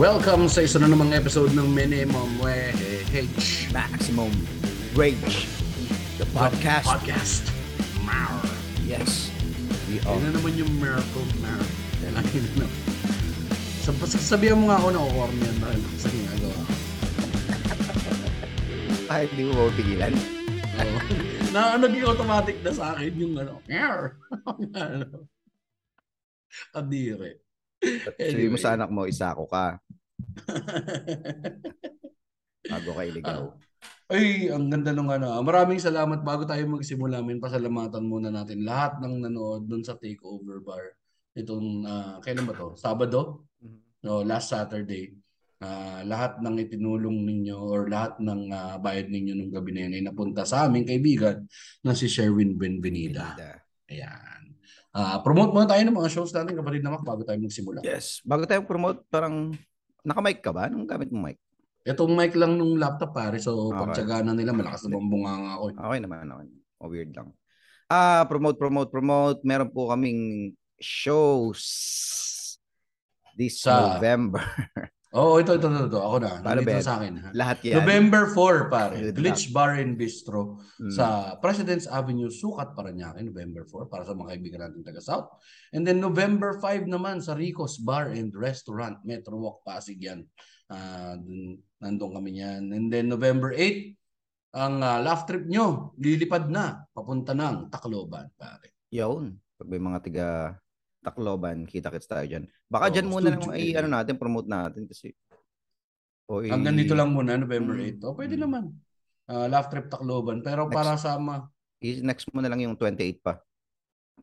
Welcome sa isa na namang episode ng Minimum Wage Maximum Rage. The podcast. Podcast. Mar. Yes. We are. na naman yung miracle Mar. Ayun na. Sab sabihan mo nga ako na corny yan dahil sa ginagawa ko. Ay, hindi mo mapigilan. Oo. na naging automatic na sa akin yung ano. Mar. ano. Kadire. Sabi mo sa anak mo, isa ako ka. Bago ka iligaw. Ay, ang ganda nung ano. ah. Maraming salamat bago tayo magsimula. Min pasalamatan muna natin lahat ng nanood dun sa takeover bar. Itong ah, kailan ba to? Sabado? No, last Saturday. Ah, lahat ng itinulong ninyo or lahat ng ah, bayad ninyo nung gabi na yun ay napunta sa aming kaibigan na si Sherwin Benvenida. Pinida. Ayan. Ah, promote muna tayo ng mga shows natin kapatid na Mac bago tayo magsimula. Yes. Bago tayo promote, parang naka-mic ka ba? Anong gamit mo mic? Itong mic lang nung laptop pare so Okay. pagtsagaan nila malakas na bambunga ako. eh. Okay naman, okay. O weird lang. Ah, promote, promote, promote. Meron po kaming shows this Sa- November. Oo, ito, ito, ito, ito. Ako na. Paano, Nandito sa akin. Ha? Lahat yan. November 4, pare. Good Glitch Bar and Bistro Mm. sa President's Avenue, Sukat, Paranaque, November 4, para sa mga kaibigan natin taga South. And then November 5 naman sa Rico's Bar and Restaurant, Metro Walk, Pasig yan. Ah, dun, nandun kami yan. And then November 8, ang ah, laugh trip nyo, lilipad na, papunta ng Tacloban, pare. Yun. Pag may mga tiga Tacloban, kita-kits tayo dyan. Baka Oo, dyan muna lang ay area. ano natin, promote natin kasi. O, i- Hanggang dito lang muna, November Mm. 8. O, pwede Mm. naman. Ah, laugh trip Tacloban. Pero Next. para sama, i- Next mo na lang yung 28 pa.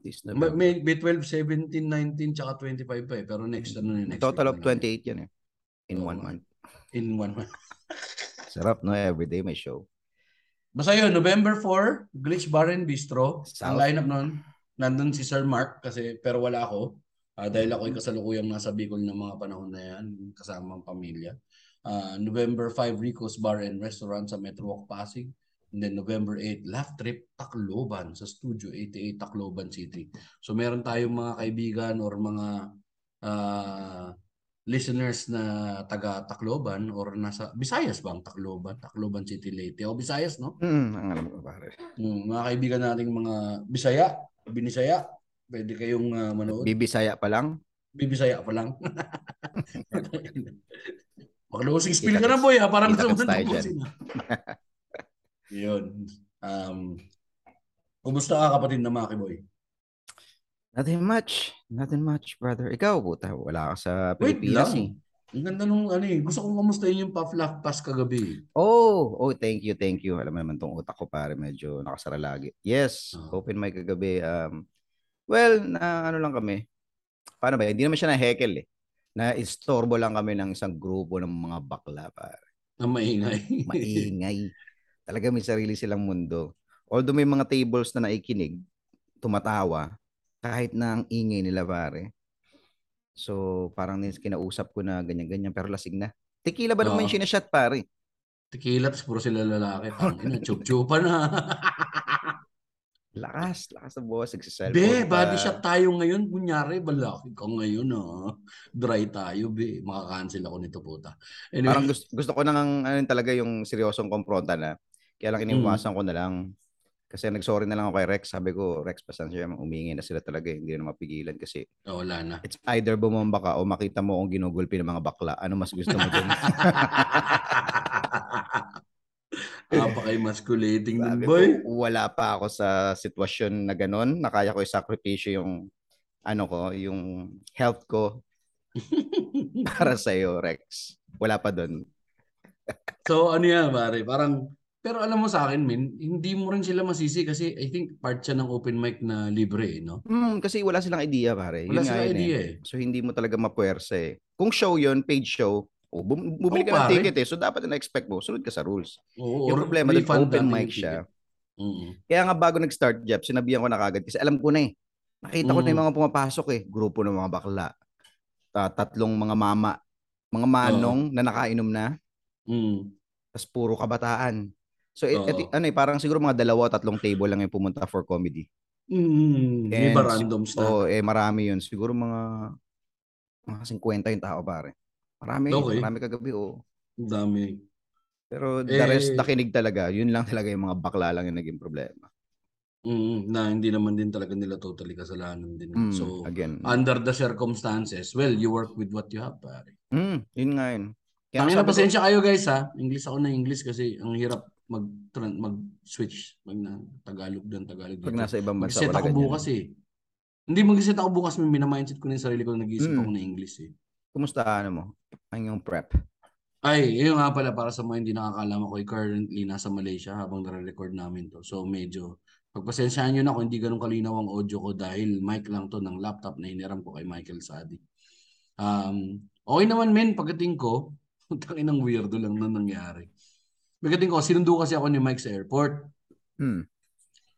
This May, November. may, may 12, 17, 19, tsaka 25 pa eh. Pero next, ano yung next? Total week of na lang. 28 yan eh. In Oo. one month. In one month. Sarap, no? Everyday may show. Basta yun, November 4, Glitch Bar and Bistro. Ang South. lineup nun, nandun si Sir Mark kasi pero wala ako. Ah, dahil ako ay kasalukuyang nasa Bicol ng mga panahon na yan, kasama ang pamilya. Ah, November 5, Rico's Bar and Restaurant sa Metro Walk, Pasig. And then November 8, Laugh Trip Tacloban sa Studio 88 Tacloban City. So meron tayong mga kaibigan or mga ah, listeners na taga Tacloban or nasa Visayas bang Tacloban? Tacloban City Leyte. O Visayas, no? Mm, ang alam ko pare. Mm, mga kaibigan nating mga Bisaya, Binisaya, pwede kayong ah, manood. Bibisaya pa lang. Bibisaya pa lang. Makalosing spill ka na boy, ah. parang tapusin, ah. Yun. Um, kumusta ka kapatid na Maki Boy? Nothing much. Nothing much, brother. Ikaw, puta. Wala ka sa Wait Pilipinas lang. eh. Ang ganda nung ano eh. Gusto kong kamustahin yung Laugh Pass kagabi. Oh, oh, thank you, thank you. Alam mo naman tong utak ko pare, medyo nakasara lagi. Yes, Ah. open mic kagabi. Um, well, na ano lang kami. Paano ba? Hindi naman siya na heckle eh. Na istorbo lang kami ng isang grupo ng mga bakla pare. Na maingay. Maingay. Talaga may sarili silang mundo. Although may mga tables na naikinig, tumatawa, kahit na ang ingay nila pare. So, parang kinausap ko na ganyan-ganyan, pero lasing na. Tequila ba naman Oo. yung sinashot pare? Tequila, tapos puro sila lalaki. Tangina, chup-chupa na. Lakas, lakas ng boss, nagsiselfone Be, body shot tayo ngayon. Kunyari, balaki ka ngayon ah. Dry tayo, be. Makakancel ako nito, puta. Anyway, Parang gusto, gusto ko nang ano talaga yung seryosong kompronta na. Kaya lang iniwasan ko na lang. Kasi nagsorry na lang ako kay Rex. Sabi ko, Rex, pasensya, umingi na sila talaga. eh. Hindi na mapigilan kasi oh, wala na. it's either bumamba ka o makita mo akong ginugulpi ng mga bakla. Ano mas gusto mo dun? Napaka-emasculating nun, Sabi boy. ko, wala pa ako sa sitwasyon na ganun. Na kaya ko isakripisyo yung ano ko, yung health ko para sa iyo, Rex. Wala pa doon. so, ano yan, pare? Parang, pero alam mo sa akin, min, hindi mo rin sila masisi kasi I think part siya ng open mic na libre, eh, no? Hmm, kasi wala silang idea, pare. Wala Yun silang yun idea, eh. eh. So hindi mo talaga mapuwersa eh. Kung show yun, paid show, oh, bum- bumili Oo, ka ng pare. ticket eh. So dapat na expect mo, sunod ka sa rules. Oo, yung problema doon, refund open mic siya. ticket. Mm. Kaya nga bago nag-start, Jeff, sinabihan ko na kagad kasi alam ko na eh. Nakita ko na Mm. yung mga pumapasok eh. Grupo ng mga bakla. Ta- tatlong mga mama. Mga manong na nakainom na. Mm. Tapos puro kabataan. So, it, Oo. it- ano eh, parang siguro mga dalawa, tatlong table lang yung pumunta for comedy. Mm. May And ba randoms na? Oh, eh marami yun. Siguro mga Mga 50 yung tao, pare. Marami, Okay. marami kagabi, oo. Ang dami. Pero the rest Eh, nakinig talaga. Yun lang talaga yung mga bakla lang yung naging problema. mm, na hindi naman din talaga nila totally kasalanan din. Mm, So, again. under the circumstances, well, you work with what you have, pare. Mm, yun nga yun. Kaya Tangina, sabi ko, pasensya kayo guys ha. English ako na English kasi ang hirap mag mag-switch mag na Tagalog doon Tagalog pag nasa ibang bansa, Mag-set wala ako ganyan. bukas eh. Hindi mag-set ako bukas, may minamindset ko na yung sarili ko, nag-iisip Mm. ako na English eh. Kumusta ano mo? Ang yung prep? Ay, yun nga pala para sa mga hindi nakakaalam ako, currently nasa Malaysia habang nare-record namin to. So medyo pagpasensyahan nyo na kung hindi ganun kalinaw ang audio ko dahil mic lang to ng laptop na hiniram ko kay Michael Sadi. Um, okay naman men, pagdating ko, tangin ng weirdo lang na nangyari. Pagdating ko, sinundo kasi ako ni Mike sa airport. Hmm.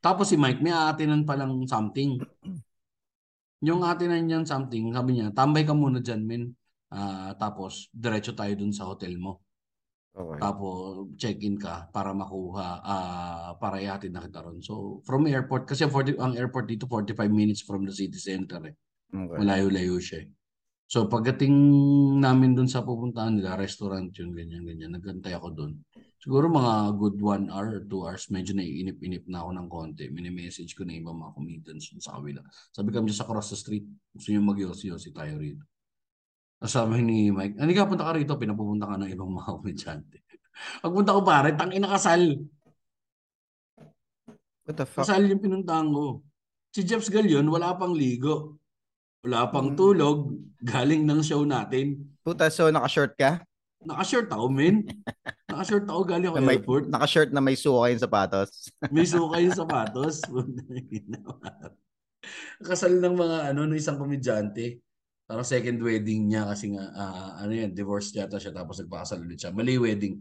Tapos si Mike, may aatinan palang something. Yung aatinan niyan something, sabi niya, tambay ka muna dyan, men. Ah, tapos, diretso tayo dun sa hotel mo. Okay. Tapos, check-in ka para makuha, ah para ihatid na kita ron. So, from airport, kasi 40, ang airport dito, 45 minutes from the city center. Eh. Okay. Malayo-layo siya. eh. So, pagdating namin dun sa pupuntahan nila, restaurant yun, ganyan-ganyan. Nagantay ako dun. Siguro mga good one hour or two hours, medyo naiinip-inip na ako ng konti. Mini-message ko na ibang mga comedians sa kabila. Sabi kami sa cross the street, gusto nyo mag-yosi-yosi tayo rito. Sabi ni Mike, hindi ka punta ka rito, pinapupunta ka ng ibang mga komedyante. Pagpunta ko pare, tangina kasal. What the fuck? Kasal yung pinuntahan ko. Si Jeps Galion, wala pang ligo. Wala pang Mm. tulog. Galing ng show natin. Puta, so naka-short ka? Naka-shirt ako, men. Naka-shirt ako galing ako Na may, airport. naka-shirt na may suka yung sapatos? May suka yung sapatos. Kasal ng mga ano, ng isang komedyante. Parang second wedding niya kasi nga, ah, ano yan, divorced yata siya tapos nagpakasal ulit siya. Mali wedding.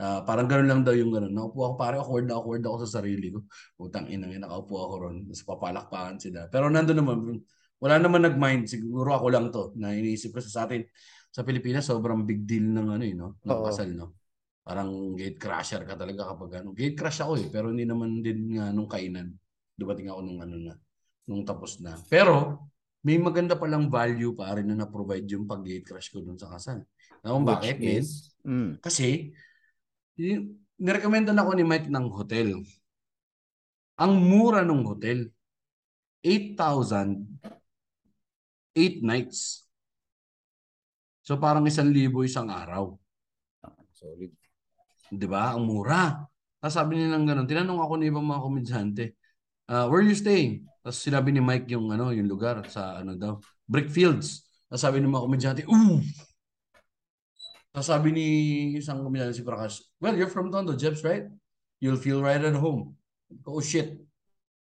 Ah, parang ganun lang daw yung ganun. Nakaupo ako, parang awkward na awkward ako sa sarili ko. Utang ina, nakaupo ako ron. Tapos papalakpakan sila. Pero nandun naman, wala naman nag-mind. Siguro ako lang to na iniisip ko sa atin. Sa Pilipinas, sobrang big deal ng ano eh, no? Ng Oo. kasal, no? Parang gate crasher ka talaga kapag ano. Gate crash ako eh, pero hindi naman din nga nung kainan. Dumating ako nung ano na, nung tapos na. Pero, may maganda palang value pa rin na na-provide yung pag-gate crash ko dun sa kasal. Alam mo bakit, is, mm, Kasi, nirekomendan ako ni Mike ng hotel. Ang mura ng hotel, 8,000, 8 nights. So parang isang libo isang araw. solid. Di ba? Ang mura. Tapos sabi nila ng ganun, tinanong ako ng ibang mga komedyante, "Ah, where are you staying? Tapos sinabi ni Mike yung ano, yung lugar sa ano daw, Brickfields. Tapos sabi ng mga komedyante, ooh! Tapos sabi ni isang komedyante si Prakash, well, you're from Tondo, Jeps, right? You'll feel right at home. Oh shit.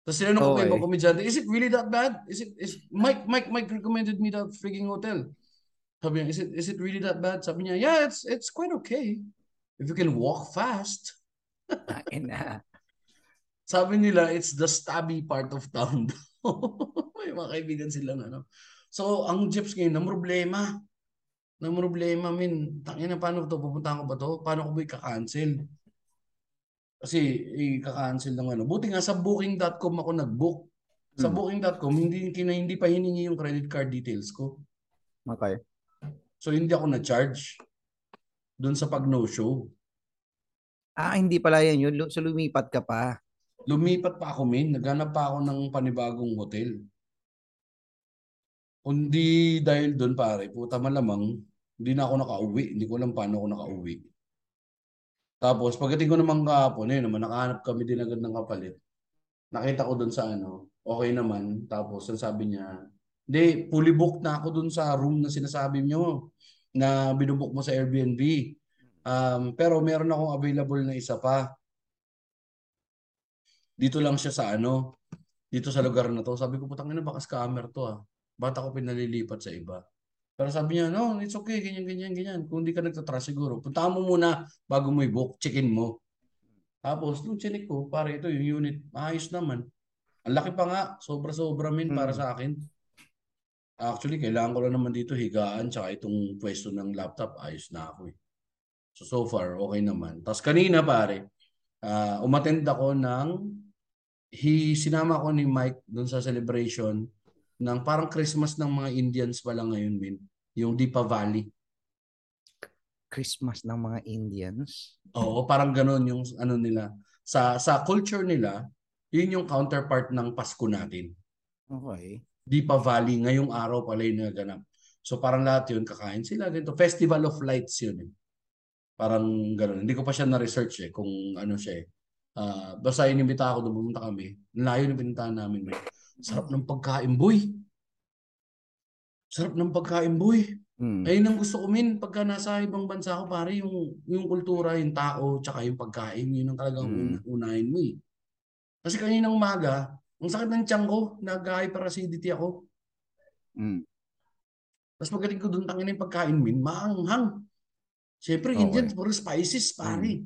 Tapos sinanong ko pa Okay. ibang komedyante, is it really that bad? Is it, is, Mike, Mike, Mike recommended me that freaking hotel. Sabi niya, is it, is it really that bad? Sabi niya, yeah, it's, it's quite okay. If you can walk fast. Na. Sabi nila, it's the stabby part of town. May mga kaibigan silang ano. So, ang jeeps ngayon, na problema. Na problema, min. Tangina, paano to? Pupuntahan ko ba to? Paano ko ba i-cancel? Kasi, i-cancel ng ano. Buti nga sa booking.com ako nag-book. Sa Hmm. booking.com, hindi, kina, hindi pa hiningi yung credit card details ko. Okay. So, hindi ako na-charge doon sa pag no-show. Ah, hindi pala yan yun. So lumipat ka pa. Lumipat pa ako, min. Naghanap pa ako ng panibagong hotel. Kundi dahil doon, pare, puta malamang, hindi na ako nakauwi. Hindi ko alam paano ako nakauwi. Tapos, pagdating ko naman kahapon, eh, naman, nakahanap kami din agad ng kapalit. Nakita ko doon sa ano, okay naman. Tapos, ang sabi niya, hindi, fully booked na ako doon sa room na sinasabi niyo na binubook mo sa Airbnb. Um, pero meron akong available na isa pa. Dito lang siya sa ano, dito sa lugar na to. Sabi ko, putang ina, baka scammer to ah. Ba't ako pinalilipat sa iba? Pero sabi niya, no, it's okay, ganyan, ganyan, ganyan. Kung hindi ka nagtatrust siguro, puntahan mo muna bago mo i-book, check-in mo. Tapos, nung chinik ko, pare, ito yung unit, ayos naman. Ang laki pa nga, sobra-sobra min para Hmm. sa akin. Actually, kailangan ko lang naman dito higaan tsaka itong pwesto ng laptop, ayos na ako eh. So, so far, okay naman. Tapos kanina pare, ah umattend ako ng, he, sinama ko ni Mike doon sa celebration ng parang Christmas ng mga Indians pala ngayon, min. yung Deepa Valley. Christmas ng mga Indians. Oo, parang ganun yung ano nila. Sa sa culture nila, yun yung counterpart ng Pasko natin. Okay. Deepa Valley, ngayong araw pala yung naganap. So parang lahat yun, kakain sila dito. Festival of Lights yun eh. Parang ganun. Hindi ko pa siya na-research eh kung ano siya eh. Ah, basta inimbita ako doon, pumunta kami. Layo ng pinuntahan namin. May. Sarap ng pagkain, boy. Sarap ng pagkain, boy. Hmm. Ayun ang gusto ko min pagka nasa ibang bansa ako pare yung yung kultura, yung tao, tsaka yung pagkain, yun ang talagang Mm. un- unahin mo eh. Kasi kaninang umaga, ang sakit ng tiyan ko, nag-hyperacidity ako. Hmm. Tapos pagdating ko doon, tangin yung pagkain min, maanghang. Siyempre, Okay. Indian, puro spices, pare.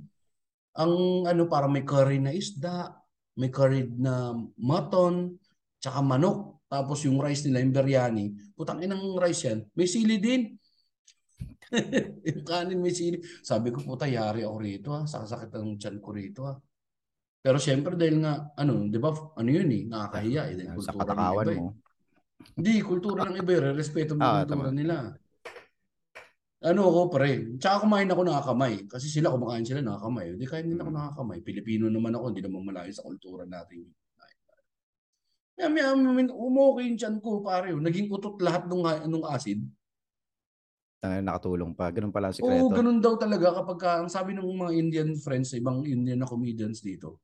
Ang ano, parang may curry na isda, may curry na mutton, tsaka manok. Tapos yung rice nila, yung biryani. Putang inang rice yan. May sili din. yung kanin may sili. Sabi ko, puta, yari ako rito ha. Sakasakit ang tiyan ko rito ha. Pero syempre dahil nga, ano, di ba, ano yun eh, nakakahiya eh. Dahil Sa katakawan iba eh. mo. Hindi, kultura ng iba, eh. respeto mo Ah, kultura tama. nila. Ano ako pre, tsaka kumain ako nakakamay. Kasi sila kumakain sila nakakamay. Hindi kain din ako Mm. nakakamay. Pilipino naman ako, hindi naman malayo sa kultura natin. Kaya may amin, umokay yung tiyan ko pare. Naging utot lahat nung, nung acid. Tangina, nakatulong pa. Ganun pala ang Oo, sikreto. ganun daw talaga kapag ka, ang sabi ng mga Indian friends, ibang Indian na comedians dito.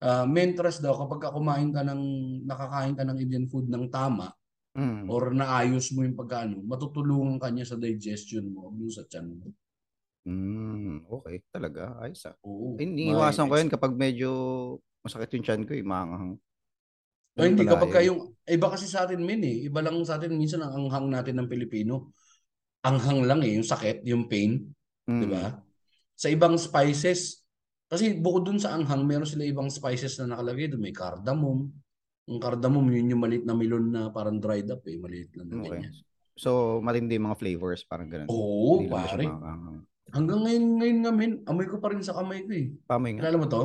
Uh, mentras daw kapag ka kumain ka ng, nakakain ka ng Indian food ng tama, Hmm. or naayos mo yung pagkano, matutulungan ka niya sa digestion mo, yung sa tiyan mo. Hmm. Okay, talaga. Ayos ah. Oo. Iniiwasan ko yun kapag medyo masakit yung chan ko eh. Maanghang. Ay, hindi kapag ka yun. yung iba kasi sa atin min eh. Iba lang sa atin minsan ang anghang natin ng Pilipino. Anghang lang eh, yung sakit, yung pain, Hmm. 'di ba? Sa ibang spices kasi bukod dun sa anghang, meron sila ibang spices na nakalagay doon. May cardamom. Yung cardamom, yun yung maliit na melon na parang dried up eh. Maliit lang na Okay. ganyan. So, matindi mga flavors. Parang ganun. Oo, Hindi pare. Hanggang ngayon, ngayon nga min, amoy ko pa rin sa kamay ko eh. Pamoy nga. Kilala mo to?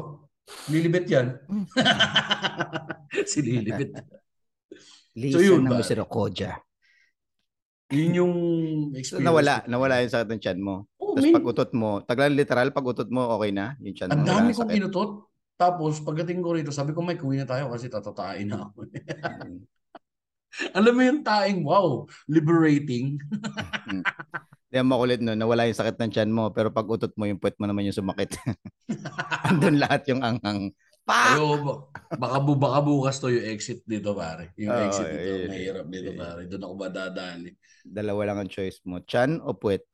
Lilibet yan. Hmm. si Lilibet. Lisa yun ng ba? Misericordia. Yun yung So, experience. nawala. ko. Nawala yung sakit ng chan mo. Tapos min. pag utot mo, taglan literal, pag utot mo, okay na? Yung chan. Ang dami kong inutot. Tapos pagdating ko rito, sabi ko, Mike, uwi na tayo kasi tatatain na ako. Hmm. Alam mo yung taing, wow, liberating. Di ang makulit no, nawala yung sakit ng chan mo, pero pag utot mo, yung puwet mo naman yung sumakit. Andun lahat yung anghang. Pa! Ayo, ba- baka, bu baka bukas to yung exit dito, pare. Yung Oo, exit dito, eh, mahirap dito, eh. pare. Doon ako madadali. Dalawa lang ang choice mo. Chan o puwet?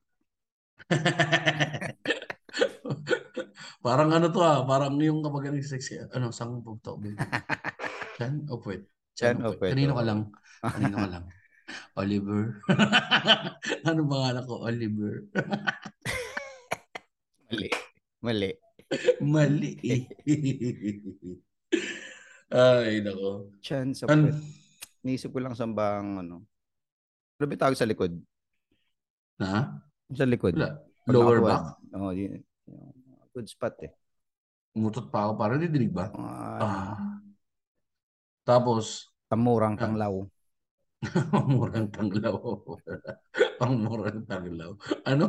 parang ano to ah, parang yung kapag ano sexy, ano, sang to, baby. Chan o puwet? Chan o puwet? Kanino ka lang? Kanino ka lang? Oliver. ano pangalan ko? Oliver. Mali. Mali. Mali. Ay, nako. Chan sa An. Naisip ko lang saan ba ang ano. Ano ba tawag sa likod? na? Sa likod. Wala. Pag Lower nakatuwad. back? Oo, yun. Yung Good spot eh. Umutot pa ako para didinig ba? Ah, Ah. Tapos, tamurang Ah. tanglaw. pangmurang tanglaw. pangmurang tanglaw. Ano?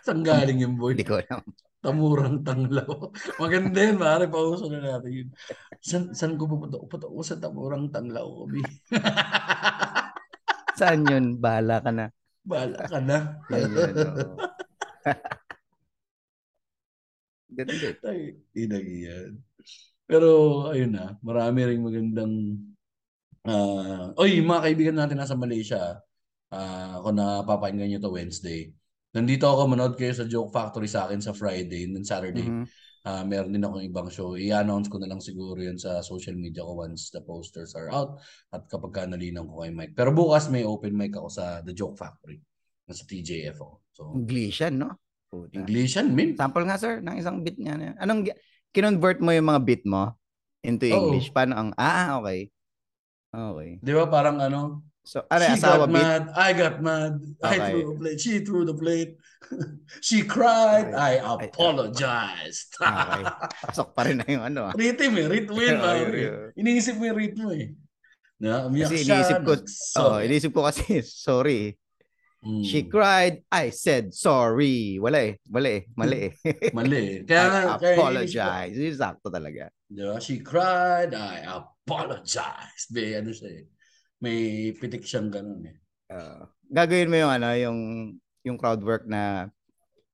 Saan galing yung boy? Hindi ko alam. Tamurang tanglaw. Maganda yun, pare. Pauso na natin yun. San, san ko pupunta? Pupunta ko sa tamurang tanglaw. Saan yun? Bahala ka na. Bala ka na. Yan yun. oo. Ganda. Ay, inag yan. Pero, ayun na. Marami ring magandang... ah oy, mga kaibigan natin nasa Malaysia, ah kung napapakinggan nyo to Wednesday, nandito ako, manood kayo sa Joke Factory sa akin sa Friday and Saturday. Mhm. Ah, meron din akong ibang show. I-announce ko na lang siguro yun sa social media ko once the posters are out at kapag ka nalinang ko kay Mike. Pero bukas may open mic ako sa The Joke Factory. Nasa TJF ako. So, English yan, no? Puta. English yan, min. Sample nga, sir, ng isang bit na- Anong, kinonvert mo yung mga bit mo into. English? Paano ang, ah, okay. Okay. Di ba parang ano, So, ano, She asawa got mad. I got mad. I Okay. threw a plate. She threw the plate. She cried. Okay. I apologized. Okay. Pasok pa rin na yung ano, ah. Rhythm eh. Rhythm yun. Iniisip mo yung ritmo eh. Na, Kasi iniisip ko, oh, iniisip ko kasi, sorry. Mm. She cried, I said sorry. Wala eh. Wala eh. Mali eh. Mali eh. Kaya, I kaya apologize. Yun sakto talaga. Di ba? She cried, I apologize. May ano siya eh. May pitik siyang ganun eh. Uh, gagawin mo yung ano, yung yung crowd work na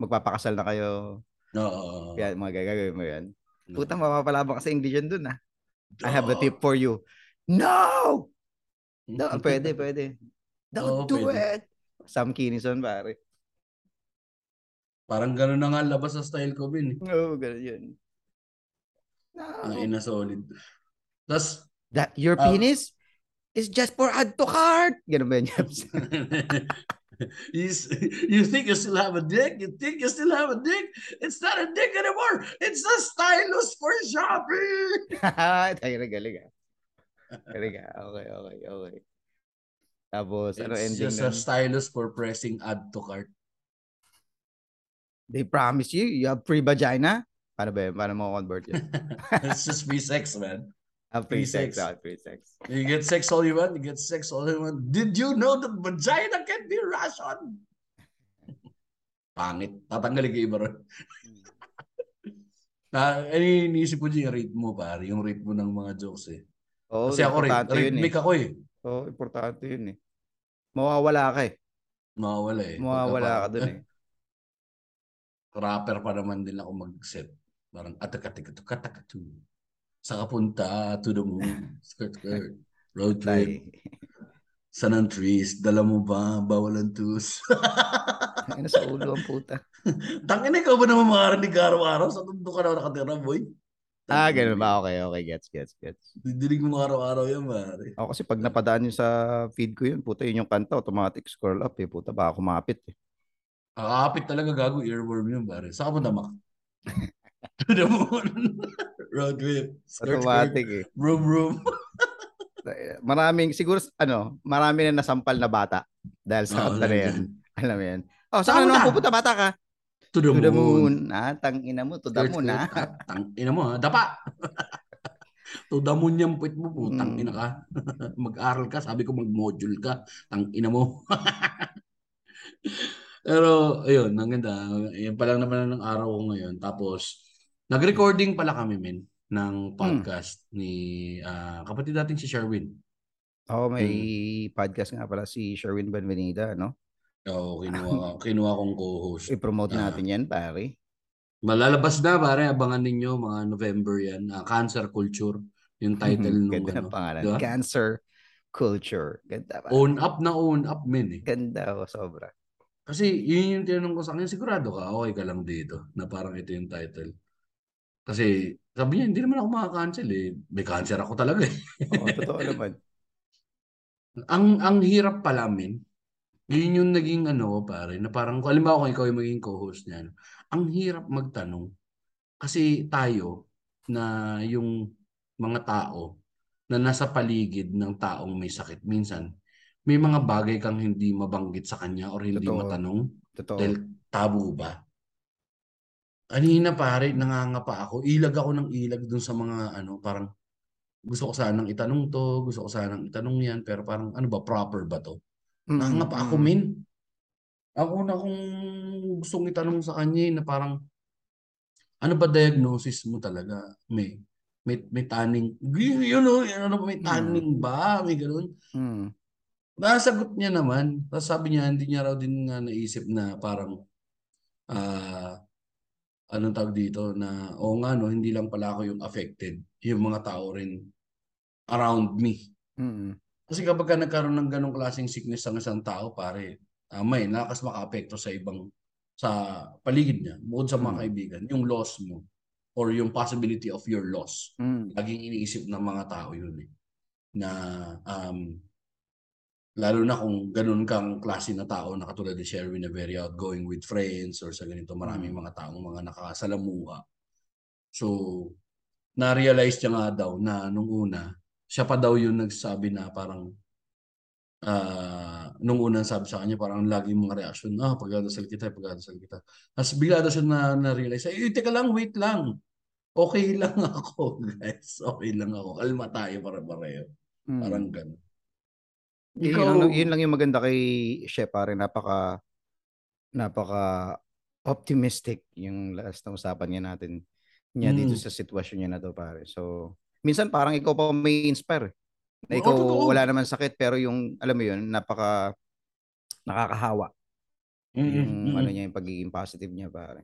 magpapakasal na kayo. Oo. Kaya mga gagawin mo yan. No. Puta, mapapalabang ka sa English yan dun ah. I have Oo. tip for you. No! No, pwede, pwede. Don't do pwede. it! Sam Kinison, pare. Parang ganun na nga labas sa style ko, Bin. eh. Oo, oh, ganun yun. Ang No. ina solid. Tapos, That your Ah. penis is just for add to cart. Ganun ba yun, Japs? you, you think you still have a dick? You think you still have a dick? It's not a dick anymore. It's a stylus for shopping. Tayo na galing ah. Galing ah. Okay, okay, okay. Tapos, ano It's ending just a stylus for pressing add to cart. They promise you, you have free vagina? Paano ba yun? Paano mo convert yun? It's just free sex, man. Ah, free, sex. sex. Ah, free sex. You get sex all you want. You get sex all you want. Did you know that vagina can be rationed? Pangit. Tatanggalin ko iba ron. Na, yung iniisip ko dyan, yung rate mo, pare. Yung rate mo ng mga jokes eh. Oo, Kasi ako rate, yun eh. rhythmic ako eh. Oo, importante yun eh. Mawawala ka eh. Mawawala eh. Mawawala Pagka ka dun eh. Rapper pa naman din ako mag-set. Parang atakatikatukatakatu. Sa kapunta to the moon. Skirt, skirt. Road trip. Tay. Sanang trees. Dala mo ba? Bawal ang tus. Ano sa ulo ang puta. Tangin ikaw ba naman makarinig ka araw-araw? Sa tundo ka na nakatira, boy. Ah, ganun ba? Okay, okay. Gets, gets, gets. Didinig mo araw-araw yan, pare. Ako kasi pag napadaan yun sa feed ko yun, puta, yun yung kanta, automatic scroll up eh. Puta, baka kumapit eh. Kakapit talaga gago earworm yun, pare. Saan punta, Mac? to the moon. Road trip. Skirt. Automatic eh. Vroom, vroom. Maraming, siguro, ano, marami na nasampal na bata dahil sa Oo, kanta na yan. Alam mo yan. Oh, Saan naman punta? pupunta? Bata ka? To the, To the moon. moon. Ah, tangina mo. To the moon, ah. Ah, Tang ina mo, ha? Dapa. to the moon yung puwit mo, putang Mm. ina ka. Mag-aral ka, sabi ko mag-module ka. Tang ina mo. Pero, ayun, ang ganda. Yan pa lang naman ng araw ko ngayon. Tapos, nag-recording pala kami, men, ng podcast ni ah, kapatid natin si Sherwin. Oo, may podcast nga pala si Sherwin Benvenida, no? Oo, kinuha, kinuha kong co-host. I-promote Ah. natin yan, pare. Malalabas na, pare. Abangan ninyo, mga November yan. Ah, cancer Culture. Yung title nung Ganda ano. ng pangalan. Diba? Cancer culture. Ganda pa. Own up na own up, men eh. Ganda oh, sobra. Kasi yun yung tinanong ko sa kanya, sigurado ka, okay ka lang dito, na parang ito yung title. Kasi sabi niya, hindi naman ako makakancel eh. May cancer ako talaga eh. Oo, totoo naman. ang ang hirap pala, men. Yun yung naging ano, pare, na parang, halimbawa kung ikaw yung maging co-host niyan, ang hirap magtanong. Kasi tayo, na yung mga tao, na nasa paligid ng taong may sakit, minsan, may mga bagay kang hindi mabanggit sa kanya or hindi Totoo. matanong. Totoo. Dahil tabo ba? Kanina pare, nangangapa ako. Ilag ako ng ilag dun sa mga ano, parang gusto ko sanang itanong to, gusto ko sanang itanong yan, pero parang ano ba, proper ba to? Mm, Nangangapa ako, min. Ako na kung gustong itanong sa kanya eh, na parang ano ba diagnosis mo talaga? May may may tanning. Yun know, ano ba may Mm. tanning ba? May ganun. Mm. Nasagot niya naman. Tapos sabi niya, hindi niya raw din nga naisip na parang, ah, anong tawag dito, na, o nga no, hindi lang pala ako yung affected. Yung mga tao rin around me. Mm. Kasi kapag ka nagkaroon ng ganong klaseng sickness sa isang tao, pare, ah, may nakas maka-apekto sa ibang, sa paligid niya, bukod sa mga Mm. kaibigan, yung loss mo or yung possibility of your loss. Mm. Laging iniisip ng mga tao yun eh. Na, um, lalo na kung ganun kang klase na tao na katulad ni Sherwin na very outgoing with friends or sa ganito maraming Mm. mga taong mga nakasalamuha. So, na-realize niya nga daw na nung una, siya pa daw yung nagsabi na parang ah nung unang sabi sa kanya parang lagi mga reaction, ah, pagdadasal kita, pagdadasal kita. Tapos bigla daw siya na, na-realize, eh, teka lang, wait lang. Okay lang ako, guys. Okay lang ako. Kalma tayo para pareho. Mm. Parang ganun. Yun, Ikaw, lang, yun lang yung maganda kay Chef pare, napaka napaka optimistic yung last na usapan niya natin niya dito Mm. sa sitwasyon niya na to pare. So, minsan parang ikaw pa may inspire. Na ikaw totoo. wala naman sakit pero yung alam mo yun, napaka nakakahawa Mm, yung mm. ano niya yung pagiging positive niya pare.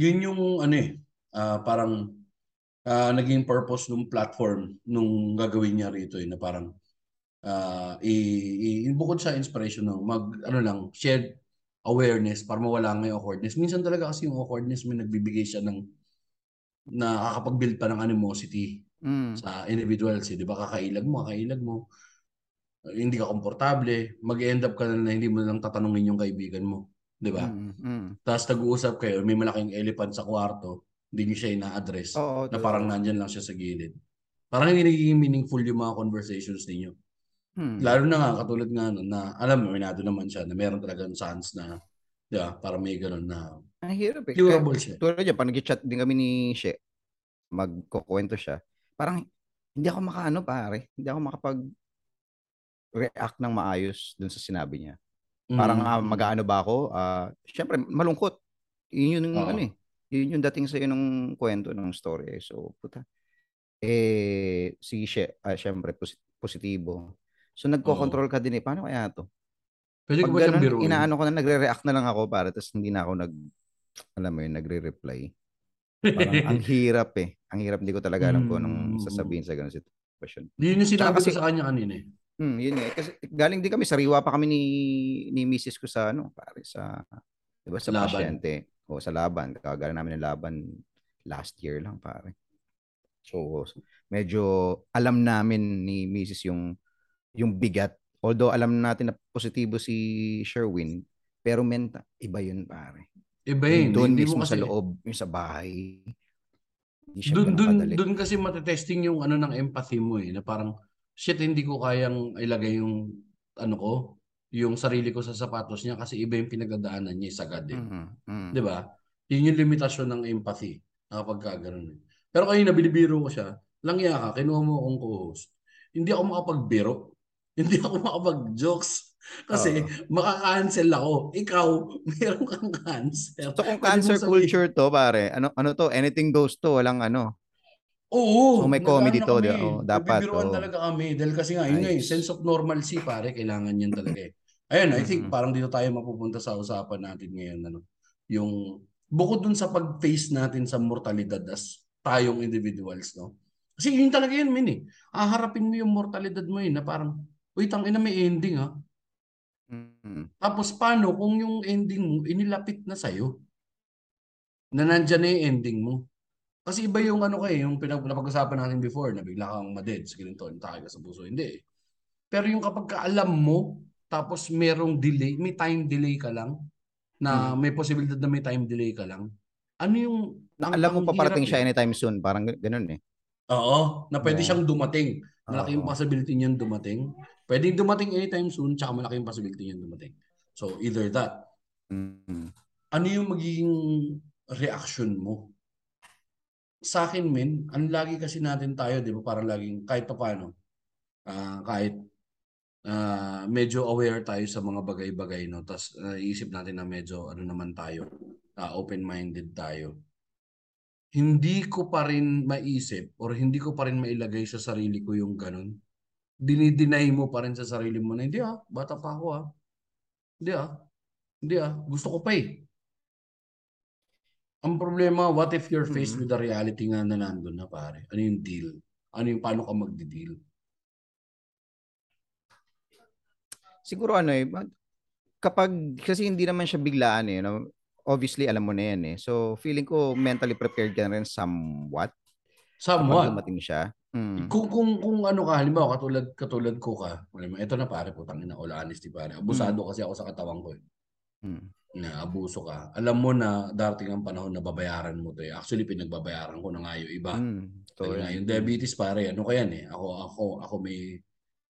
Yun yung ano eh, ah, parang ah, naging purpose ng platform nung gagawin niya rito eh, na parang ah, i, i- bukod sa inspiration no, mag ano lang, shared awareness para mawala nga yung awkwardness. Minsan talaga kasi yung awkwardness may nagbibigay siya ng nakakapag-build pa ng animosity Mm. sa individuals eh. Di ba kakailag mo, kakailag mo. Uh, hindi ka komportable, mag-end up ka na na hindi mo lang tatanungin yung kaibigan mo. Di ba? Mm, mm. Tapos nag-uusap kayo, may malaking elephant sa kwarto, hindi niyo siya ina-address Oo, na parang nandyan lang siya sa gilid. Parang hindi nagiging meaningful yung mga conversations ninyo. Mm. Lalo na nga, katulad nga nun, na alam mo, minado naman siya na meron talagang chance na, di ba, parang may ganun na Ang hirap eh. curable Kaya, siya. tulad yan, pag nag-chat din kami ni She, magkukwento siya, parang hindi ako makaano pare, hindi ako makapag react ng maayos dun sa sinabi niya. Parang Mm, mm. mag-aano ba ako? Ah, syempre malungkot. Yun yung Oo. ano eh. Yun yung dating sa ng kwento ng story. eh. So, puta. Eh si She, ah, syempre posi- positibo. So nagko-control ka din eh. Paano kaya to? Pwede ko ba siyang biruin? inaano ko na, nagre-react na lang ako para tapos hindi na ako nag, alam mo yun, nagre-reply. Parang ang hirap eh. Ang hirap, hindi ko talaga alam kung anong Mm. sasabihin sa ganung sitwasyon. Yun yung sinabi kasi- sa kanya kanina eh. Hmm, yun eh. Kasi galing din kami, sariwa pa kami ni, ni Mrs. ko sa, ano, pare, sa, di ba, sa Laban. pasyente. O sa laban. Kagaling namin ng laban last year lang, pare. So, medyo alam namin ni Mrs. yung, yung bigat. Although alam natin na positibo si Sherwin, pero menta, iba yun, pare. Iba Yung yun. doon Hindi mismo mo sa kasi, loob, yung sa bahay. Doon doon doon kasi matetesting yung ano ng empathy mo eh na parang shit hindi ko kayang ilagay yung ano ko yung sarili ko sa sapatos niya kasi iba yung pinagdadaanan niya sagad eh. Mm, mm. 'Di ba? Yun yung limitasyon ng empathy kapag ka ganun eh. Pero kanina binibiro ko siya, langya ka, kinuha mo akong co-host. Hindi ako makapagbiro. Hindi ako makapag-jokes. Kasi Oo. makaka-cancel ako. Ikaw, meron kang cancel. So kung cancer sabihin- culture to, pare, ano ano to, anything goes to, walang ano. Oo. So, may comedy to, kami? Oo, dapat, nagbibiruan oo. talaga kami. Dahil kasi nga, yun eh, Nice. sense of normalcy pare, kailangan yan talaga eh. Ayun, I think parang dito tayo mapupunta sa usapan natin ngayon. Ano, yung, bukod dun sa pag-face natin sa mortalidad as tayong individuals, no? Kasi yun talaga yun, min eh. Aharapin mo yung mortalidad mo eh, na parang, uy, tangina may ending ha. Mm. Tapos paano kung yung ending mo, inilapit na sa'yo? Na nandyan na yung ending mo. Kasi iba yung ano kay, yung pinag napag-usapan natin before na bigla kang maded, sa ganito, intake ka sa puso. Hindi eh. Pero yung kapag ka alam mo, tapos merong delay, may time delay ka lang, na may posibilidad na may time delay ka lang, ano yung... Na ang- alam mo ang paparating siya eh. anytime soon, parang gan- ganun eh. Oo, na pwede Oo. siyang dumating. Malaki yung possibility niyan dumating. Pwedeng dumating anytime soon, tsaka malaki yung possibility niyan dumating. So, either that. Mm. Ano yung magiging reaction mo? Sa akin, men, ang lagi kasi natin tayo, di ba, parang laging, kahit pa paano, ah, kahit ah, medyo aware tayo sa mga bagay-bagay, no? Tapos naisip natin na medyo, ano naman tayo, ah, open-minded tayo. Hindi ko pa rin maisip or hindi ko pa rin mailagay sa sarili ko yung ganun. Dinideny mo pa rin sa sarili mo na, hindi ah, bata pa ako ah. Hindi ah. Hindi ah, gusto ko pa eh. Ang problema, what if you're faced Mhm. with the reality nga na nandun na pare? Ano yung deal? Ano yung paano ka magdi-deal? Siguro ano eh, kapag, kasi hindi naman siya biglaan eh, no? obviously alam mo na yan eh. So feeling ko mentally prepared ka na rin somewhat kapag Somewhat. dumating siya. Mm. Kung kung kung ano ka, halimbawa katulad katulad ko ka, mo, ito na pare, putang ina, all honesty pare. Abusado kasi ako sa katawan ko eh. Mm. Na abuso ka. Alam mo na darating ang panahon na babayaran mo to eh. Actually pinagbabayaran ko na nga yung iba. Mm. So, nga, yan. yung diabetes pare, ano kaya eh. Ako ako ako may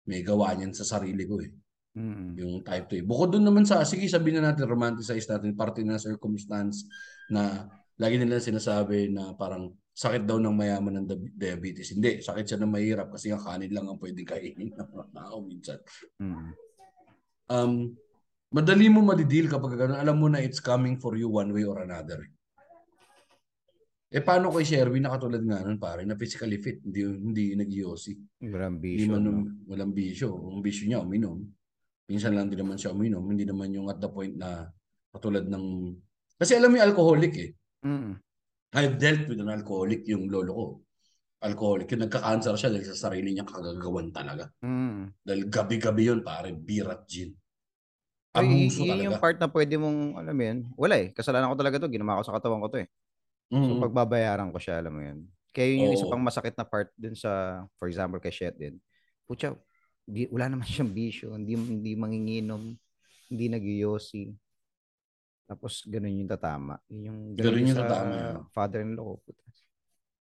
may gawa niyan sa sarili ko eh. Mm. Yung type 2. Bukod doon naman sa, sige sabihin na natin, romanticize natin, parte na circumstance na lagi nila sinasabi na parang sakit daw ng mayaman ng diabetes. Hindi, sakit siya ng mahirap kasi ang kanin lang ang pwedeng kainin ng mga tao minsan. Mm. Um, madali mo madidil kapag gano'n. Alam mo na it's coming for you one way or another. Eh paano kay Sherwin na katulad nga nun pare, na physically fit, hindi, hindi nag-yosi. Walang Hindi bisyo, man, no? walang bisyo. Ang bisyo niya, uminom. Minsan lang din naman siya uminom. Hindi naman yung at the point na katulad ng... Kasi alam mo yung alcoholic eh. Mm. I've dealt with an alcoholic yung lolo ko. Alcoholic. Yung nagka-cancer siya dahil sa sarili niya kagagawan talaga. Mm. Dahil gabi-gabi yun pare, beer at gin. Ay, Abuso yun talaga. yung part na pwede mong, alam mo yun, wala eh. Kasalanan ko talaga to, ginawa ko sa katawan ko to eh. So Mm. pagbabayaran ko siya, alam mo yun. Kaya yun yung isa Oo. pang masakit na part dun sa, for example, kay Shet din. Di, wala naman siyang bisyo, hindi, hindi manginginom, hindi nagyoyosi. Tapos ganun yung tatama. Yun yung, Ganun yung sa tatama, father-in-law ko.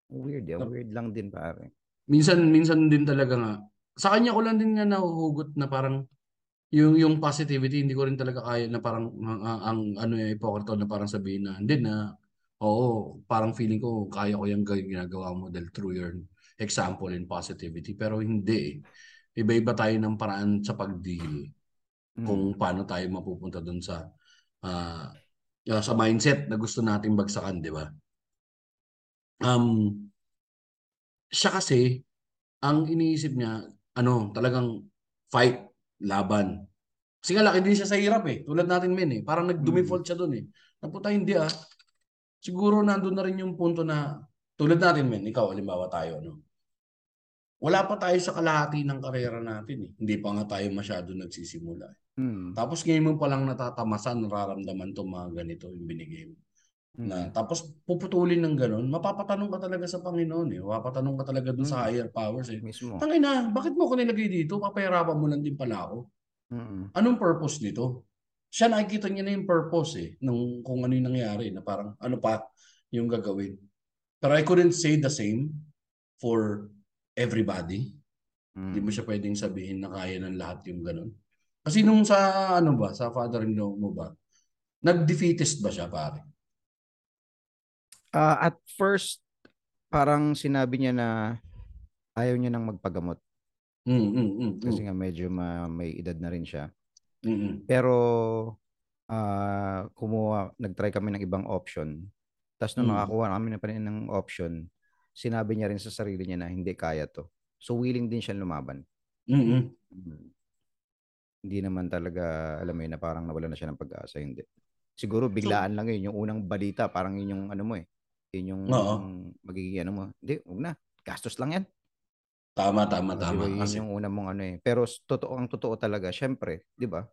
Weird eh, weird lang din pare. minsan minsan din talaga nga sa kanya ko lang din nga nahuhugot na parang yung yung positivity hindi ko rin talaga kaya na parang ang, ang, ang ano yung hypocrite na parang sabihin na hindi na oo parang feeling ko kaya ko yung ginagawa mo dahil through your example in positivity pero hindi eh. iba-iba tayo ng paraan sa pag-deal Mm. kung paano tayo mapupunta doon sa ah, ah, sa mindset na gusto nating bagsakan di ba um siya kasi ang iniisip niya, ano, talagang fight, laban. Kasi nga laki din siya sa hirap eh. Tulad natin men eh. Parang nag-default siya doon eh. Naputa hindi ah. Siguro nandun na rin yung punto na, tulad natin men, ikaw, halimbawa tayo, no? Wala pa tayo sa kalahati ng karera natin eh. Hindi pa nga tayo masyado nagsisimula. eh. Mm. Tapos ngayon mo palang natatamasan, nararamdaman to mga ganito yung binigay mo. Mm. Na, tapos puputulin ng ganun, mapapatanong ka talaga sa Panginoon eh. Mapapatanong ka talaga dun sa Mm. higher powers eh. Mismo. Tangin na, bakit mo ako nilagay dito? Papahirapan mo lang din pala ako. Mm. Anong purpose nito? Siya nakikita niya na yung purpose eh, nung kung ano yung nangyari, na parang ano pa yung gagawin. Pero I couldn't say the same for everybody. Hindi Mm. mo siya pwedeng sabihin na kaya ng lahat yung ganun. Kasi nung sa ano ba, sa father-in-law mo ba, nag-defeatist ba siya pare? Ah, at first, parang sinabi niya na ayaw niya nang magpagamot Mm, mm, mm, mm, kasi nga medyo ma- may edad na rin siya. mm, mm. Pero ah kumuha, nag-try kami ng ibang option. Tapos nung Mm. nakakuha kami na pa rin ng option, sinabi niya rin sa sarili niya na hindi kaya to. So willing din siya lumaban. Mm, mm. Mm. Hindi naman talaga, alam mo yun, na parang nawala na siya ng pag-asa. Hindi. Siguro biglaan lang yun. Yung unang balita, parang yun yung ano mo eh. Yun yung Oo. magiging ano mo. Hindi, huwag na. Gastos lang yan. Tama, tama, O, di tama. yun Kasi, yung unang mong ano eh. Pero totoo, ang totoo talaga, syempre, di ba?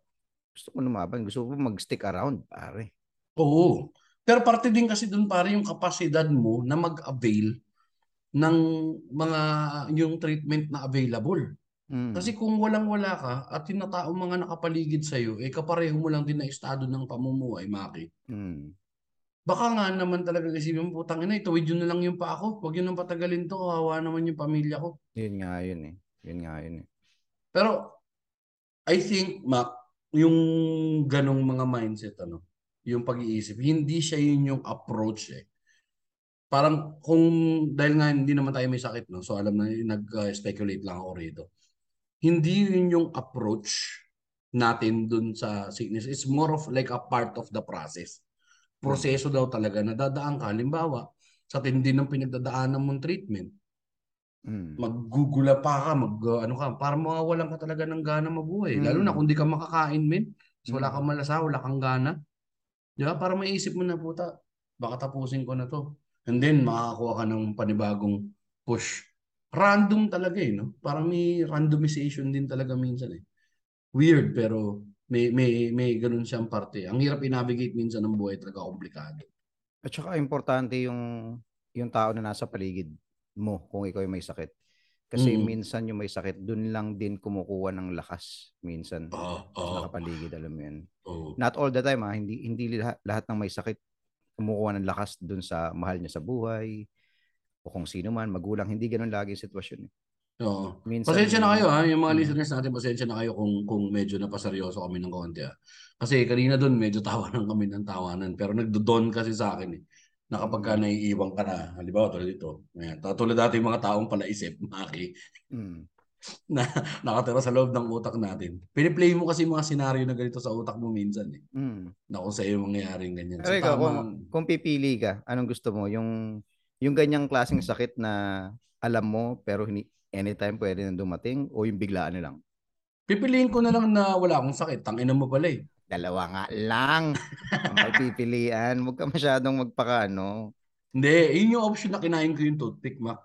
Gusto ko lumaban. Gusto ko mag-stick around, pare. oo. Pero parte din kasi dun pare yung kapasidad mo na mag-avail ng mga yung treatment na available. Mm. Kasi kung walang-wala ka at taong mga nakapaligid sa iyo, eh kapareho mo lang din na estado ng pamumuhay, Maki. Mm. Baka nga naman talaga isipin mo, putang ina, ituwid yun na lang yung pa ako. Huwag yun nang patagalin to, kawawa naman yung pamilya ko. Yun nga yun eh. Yun nga yun eh. Pero I think, Mac, yung ganong mga mindset, ano, yung pag-iisip, hindi siya yun yung approach eh. Parang kung, dahil nga hindi naman tayo may sakit, no? So alam na, nag-speculate lang ako rito. Hindi yun yung approach natin dun sa sickness. It's more of like a part of the process. Proseso daw talaga na dadaan ka. Halimbawa, sa tindi ng pinagdadaanan mong treatment, Mm. maggugula pa ka, mag uh, ano ka, para mawawalan ka talaga ng gana mabuhay. Lalo na Mm. kung di ka makakain, men. So, wala Mm. kang malasa, wala kang gana. Di ba? Para maisip mo na, puta, baka tapusin ko na to. And then, makakakuha ka ng panibagong push. Random talaga eh, no? Parang may randomization din talaga minsan eh. Weird, pero may may may ganun siyang parte. Ang hirap i-navigate minsan ng buhay talaga komplikado. At saka importante yung yung tao na nasa paligid mo kung ikaw ay may sakit. Kasi Mm. minsan yung may sakit, dun lang din kumukuha ng lakas minsan Oo, sa oo, nakapaligid, alam mo yun. oo. Not all the time ha, hindi hindi lahat, lahat ng may sakit kumukuha ng lakas dun sa mahal niya sa buhay o kung sino man, magulang, hindi ganun lagi yung sitwasyon. eh. Oo. Minsan, Pasensya na kayo ha, yung mga Mm. listeners natin, pasensya na kayo kung kung medyo napaseryoso kami ng konti ha. Kasi kanina doon medyo tawanan kami ng tawanan, pero nagdodon kasi sa akin eh. na kapag ka naiiwan ka na, halimbawa tulad dito, ayan, tulad dati yung mga taong palaisip, Maki, Mm. na nakatira sa loob ng utak natin. Piniplay mo kasi mga senaryo na ganito sa utak mo minsan eh. Mm. Na kung sa'yo mangyayaring ganyan. Pero ikaw, kung, tama- kung pipili ka, anong gusto mo? Yung yung ganyang klaseng sakit na alam mo pero hindi anytime pwede nang dumating o yung biglaan na lang? pipiliin ko na lang na wala akong sakit. Tangina mo pala eh. Dalawa nga lang ang pagpipilian. Huwag ka masyadong magpaka ano. Hindi, yun yung option na kinain ko yung toothpick, Mac.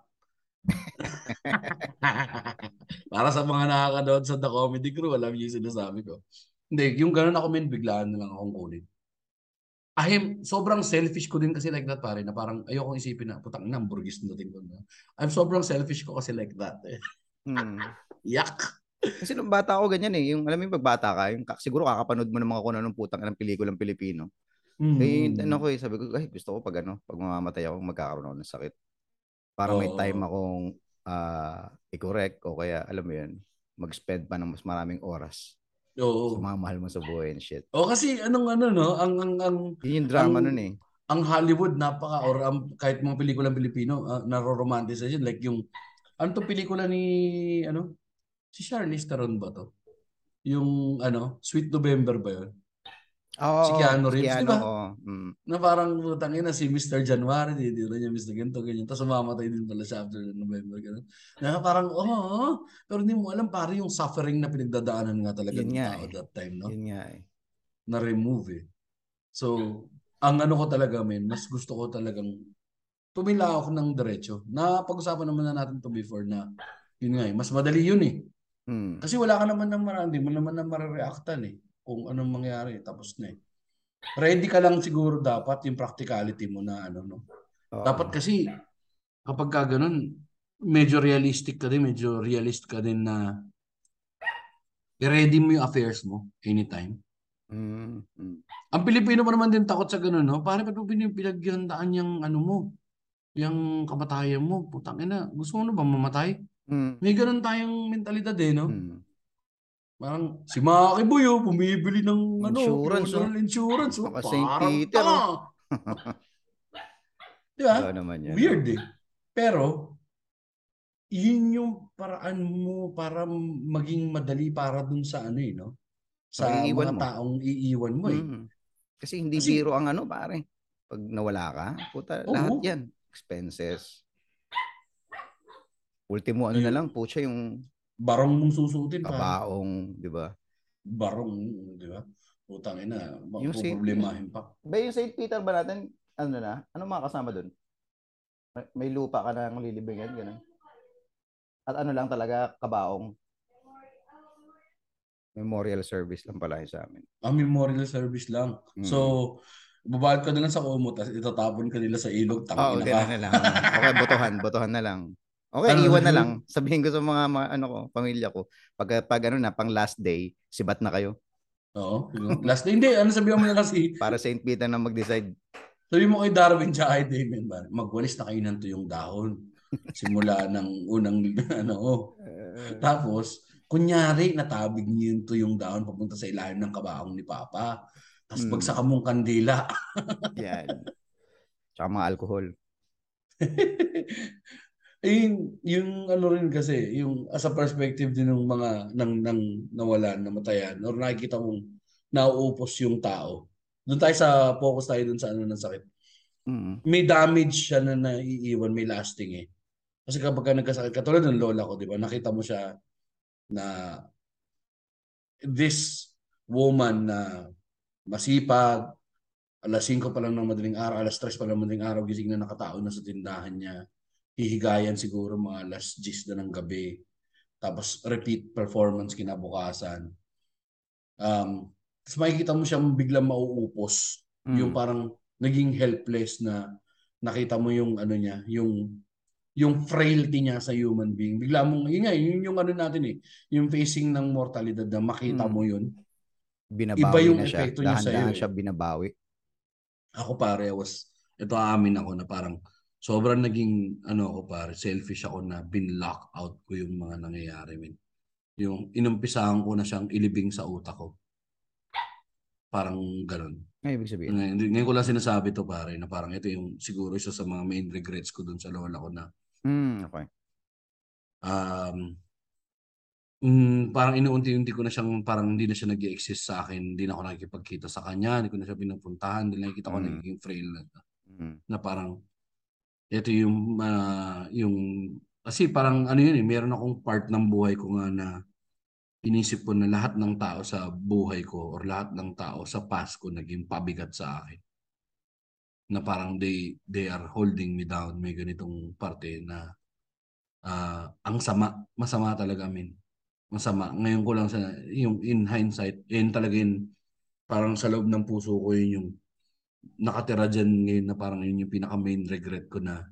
Para sa mga nakakanood sa The Comedy Crew, alam niyo yung sinasabi ko. Hindi, yung ganun ako men, biglaan na lang akong kunin. Ahim, sobrang selfish ko din kasi like that pare, na parang ayokong isipin na, putang ina, burgis na ko na. I'm sobrang selfish ko kasi like that. Eh. Hmm. Yak! Kasi nung bata ako ganyan eh. Yung alam mo yung pag bata ka, yung, siguro kakapanood mo ng mga kung anong putang ng pelikulang Pilipino. Mm. Eh, ano ko eh, sabi ko, ay, gusto ko pag ano, pag mamamatay ako, magkakaroon ako ng sakit. Para may Oo. time akong ah i-correct o kaya, alam mo yun, mag-spend pa ng mas maraming oras Oo. sa mga mahal mo sa buhay and shit. O kasi anong ano no, ang ang ang Yun yung drama Ang- nun eh. ang Hollywood napaka or ang, kahit mga pelikulang Pilipino uh, naro-romanticize yun like yung ano to pelikula ni ano si Charlize Theron ba to? Yung ano, Sweet November ba yun? Oo, Si Keanu Reeves, Keanu, di ba? oo. Mm. Na parang putang ina si Mr. January, di, di niya Mr. Ganto, ganyan. Tapos mamamatay din pala siya after November. Ganun. Na parang, oh, pero hindi mo alam pare yung suffering na pinagdadaanan nga talaga ng tao eh. that time, no? Yun nga eh. na-remove eh. So, ang ano ko talaga, men, mas gusto ko talagang tumila ako ng diretso. Napag-usapan naman na natin to before na yun nga eh, mas madali yun eh. Mm. Kasi wala ka naman ng marami, hindi mo naman na marireactan eh. Kung anong mangyari, tapos na eh. Ready ka lang siguro dapat yung practicality mo na ano, no? Oo. Dapat kasi kapag ka ganun, medyo realistic ka din, medyo realist ka din na i-ready mo yung affairs mo anytime. Mm. Mm. Ang Pilipino pa naman din takot sa ganun, no? Pare, ba't mo pin- pinaghandaan yung ano mo? Yung kamatayan mo? Putang ina, gusto mo na ba mamatay? Mm. May ganun tayong mentalidad eh, no? Mm. Parang si Maki Boy, oh, bumibili ng ano, Insurance, funeral insurance. Oh, Baka St. Peter, tanga. Di ba? Oo naman yan. Weird eh. Pero, yun yung paraan mo para maging madali para dun sa ano eh, no? Sa Maiiwan mga mo. taong iiwan mo eh. Mm. Kasi hindi Kasi- biro ang ano, pare. Pag nawala ka, puta, Oo. lahat yan. Expenses. Ultimo ano na Yun. lang, putya yung Barong mong susutin pa. kabaong, di ba? Barong, di ba? Putang ina, Yung si- problemahin pa. Ba yung St. Peter ba natin, ano na? Ano mga kasama doon? May, may lupa ka na ng lilibingan, gano'n. At ano lang talaga, kabaong. Memorial service lang pala yun sa amin. Ang memorial service lang. Mm. So, babahad ka na lang sa kumot tapos itatapon ka nila sa ilog. Oo, ka. gano'n na lang. Okay, botohan, botohan na lang. Okay, Ano, iwan na lang. Sabihin ko sa mga, mga ano ko, pamilya ko, pag, pag ano na, pang last day, sibat na kayo. Oo. Last day. Hindi, ano sabihan mo na kasi, Para St. Peter na mag-decide. sabi mo kay Darwin tsaka kay Damien, magwalis na kayo ng tuyong dahon. Simula ng unang, ano, oh. Tapos, kunyari, natabig niyo yung tuyong dahon papunta sa ilalim ng kabaong ni Papa. Tapos Hmm. pagsaka mong kandila, Yan. Tsaka mga alcohol. Ayun, yung ano rin kasi, yung as a perspective din ng mga nang nang nawalan, namatayan, or nakikita mong nauupos yung tao. Doon tayo sa focus tayo doon sa ano ng sakit. Mm. May damage siya na naiiwan, may lasting eh. Kasi kapag ka nagkasakit, katulad ng lola ko, di ba? Nakita mo siya na this woman na masipag, alas 5 pa lang ng madaling araw, alas 3 pa lang ng madaling araw, gising na nakatao na sa tindahan niya. Hihigayan siguro mga alas 10 na ng gabi. Tapos repeat performance kinabukasan. Um, tapos makikita mo siyang biglang mauupos. Mm. Yung parang naging helpless na nakita mo yung ano niya, yung yung frailty niya sa human being. Bigla mong, yun nga, yun yung ano natin eh, yung facing ng mortalidad na makita Mm. mo yun. Binabawi Iba yung na siya. epekto niya Dahan-dahan eh. siya binabawi. Ako pare, was, ito aamin ako na parang sobrang naging, ano ako pare, selfish ako na bin-lock out ko yung mga nangyayari. min. Yung inumpisahan ko na siyang ilibing sa utak ko. Parang ganun. Ay, ibig sabihin. Ngayon, ngayon ko lang sinasabi to pare na parang ito yung siguro isa sa mga main regrets ko dun sa lola ko na Hmm, okay. um, mm, parang inuunti-unti ko na siyang parang hindi na siya nag exist sa akin. Hindi na ako nakikipagkita sa kanya. Hindi ko na siya pinupuntahan. Hindi nakikita ko Mm. nagiging frail na, Mm. na parang ito yung ah, yung kasi parang ano yun eh meron akong part ng buhay ko nga na inisip ko na lahat ng tao sa buhay ko or lahat ng tao sa past ko naging pabigat sa akin. Na parang they they are holding me down. May ganitong parte na ah, ang sama masama talaga min masama. Ngayon ko lang sa yung in hindsight yun talaga yun parang sa loob ng puso ko yun yung nakatira dyan ngayon na parang yun yung pinaka main regret ko na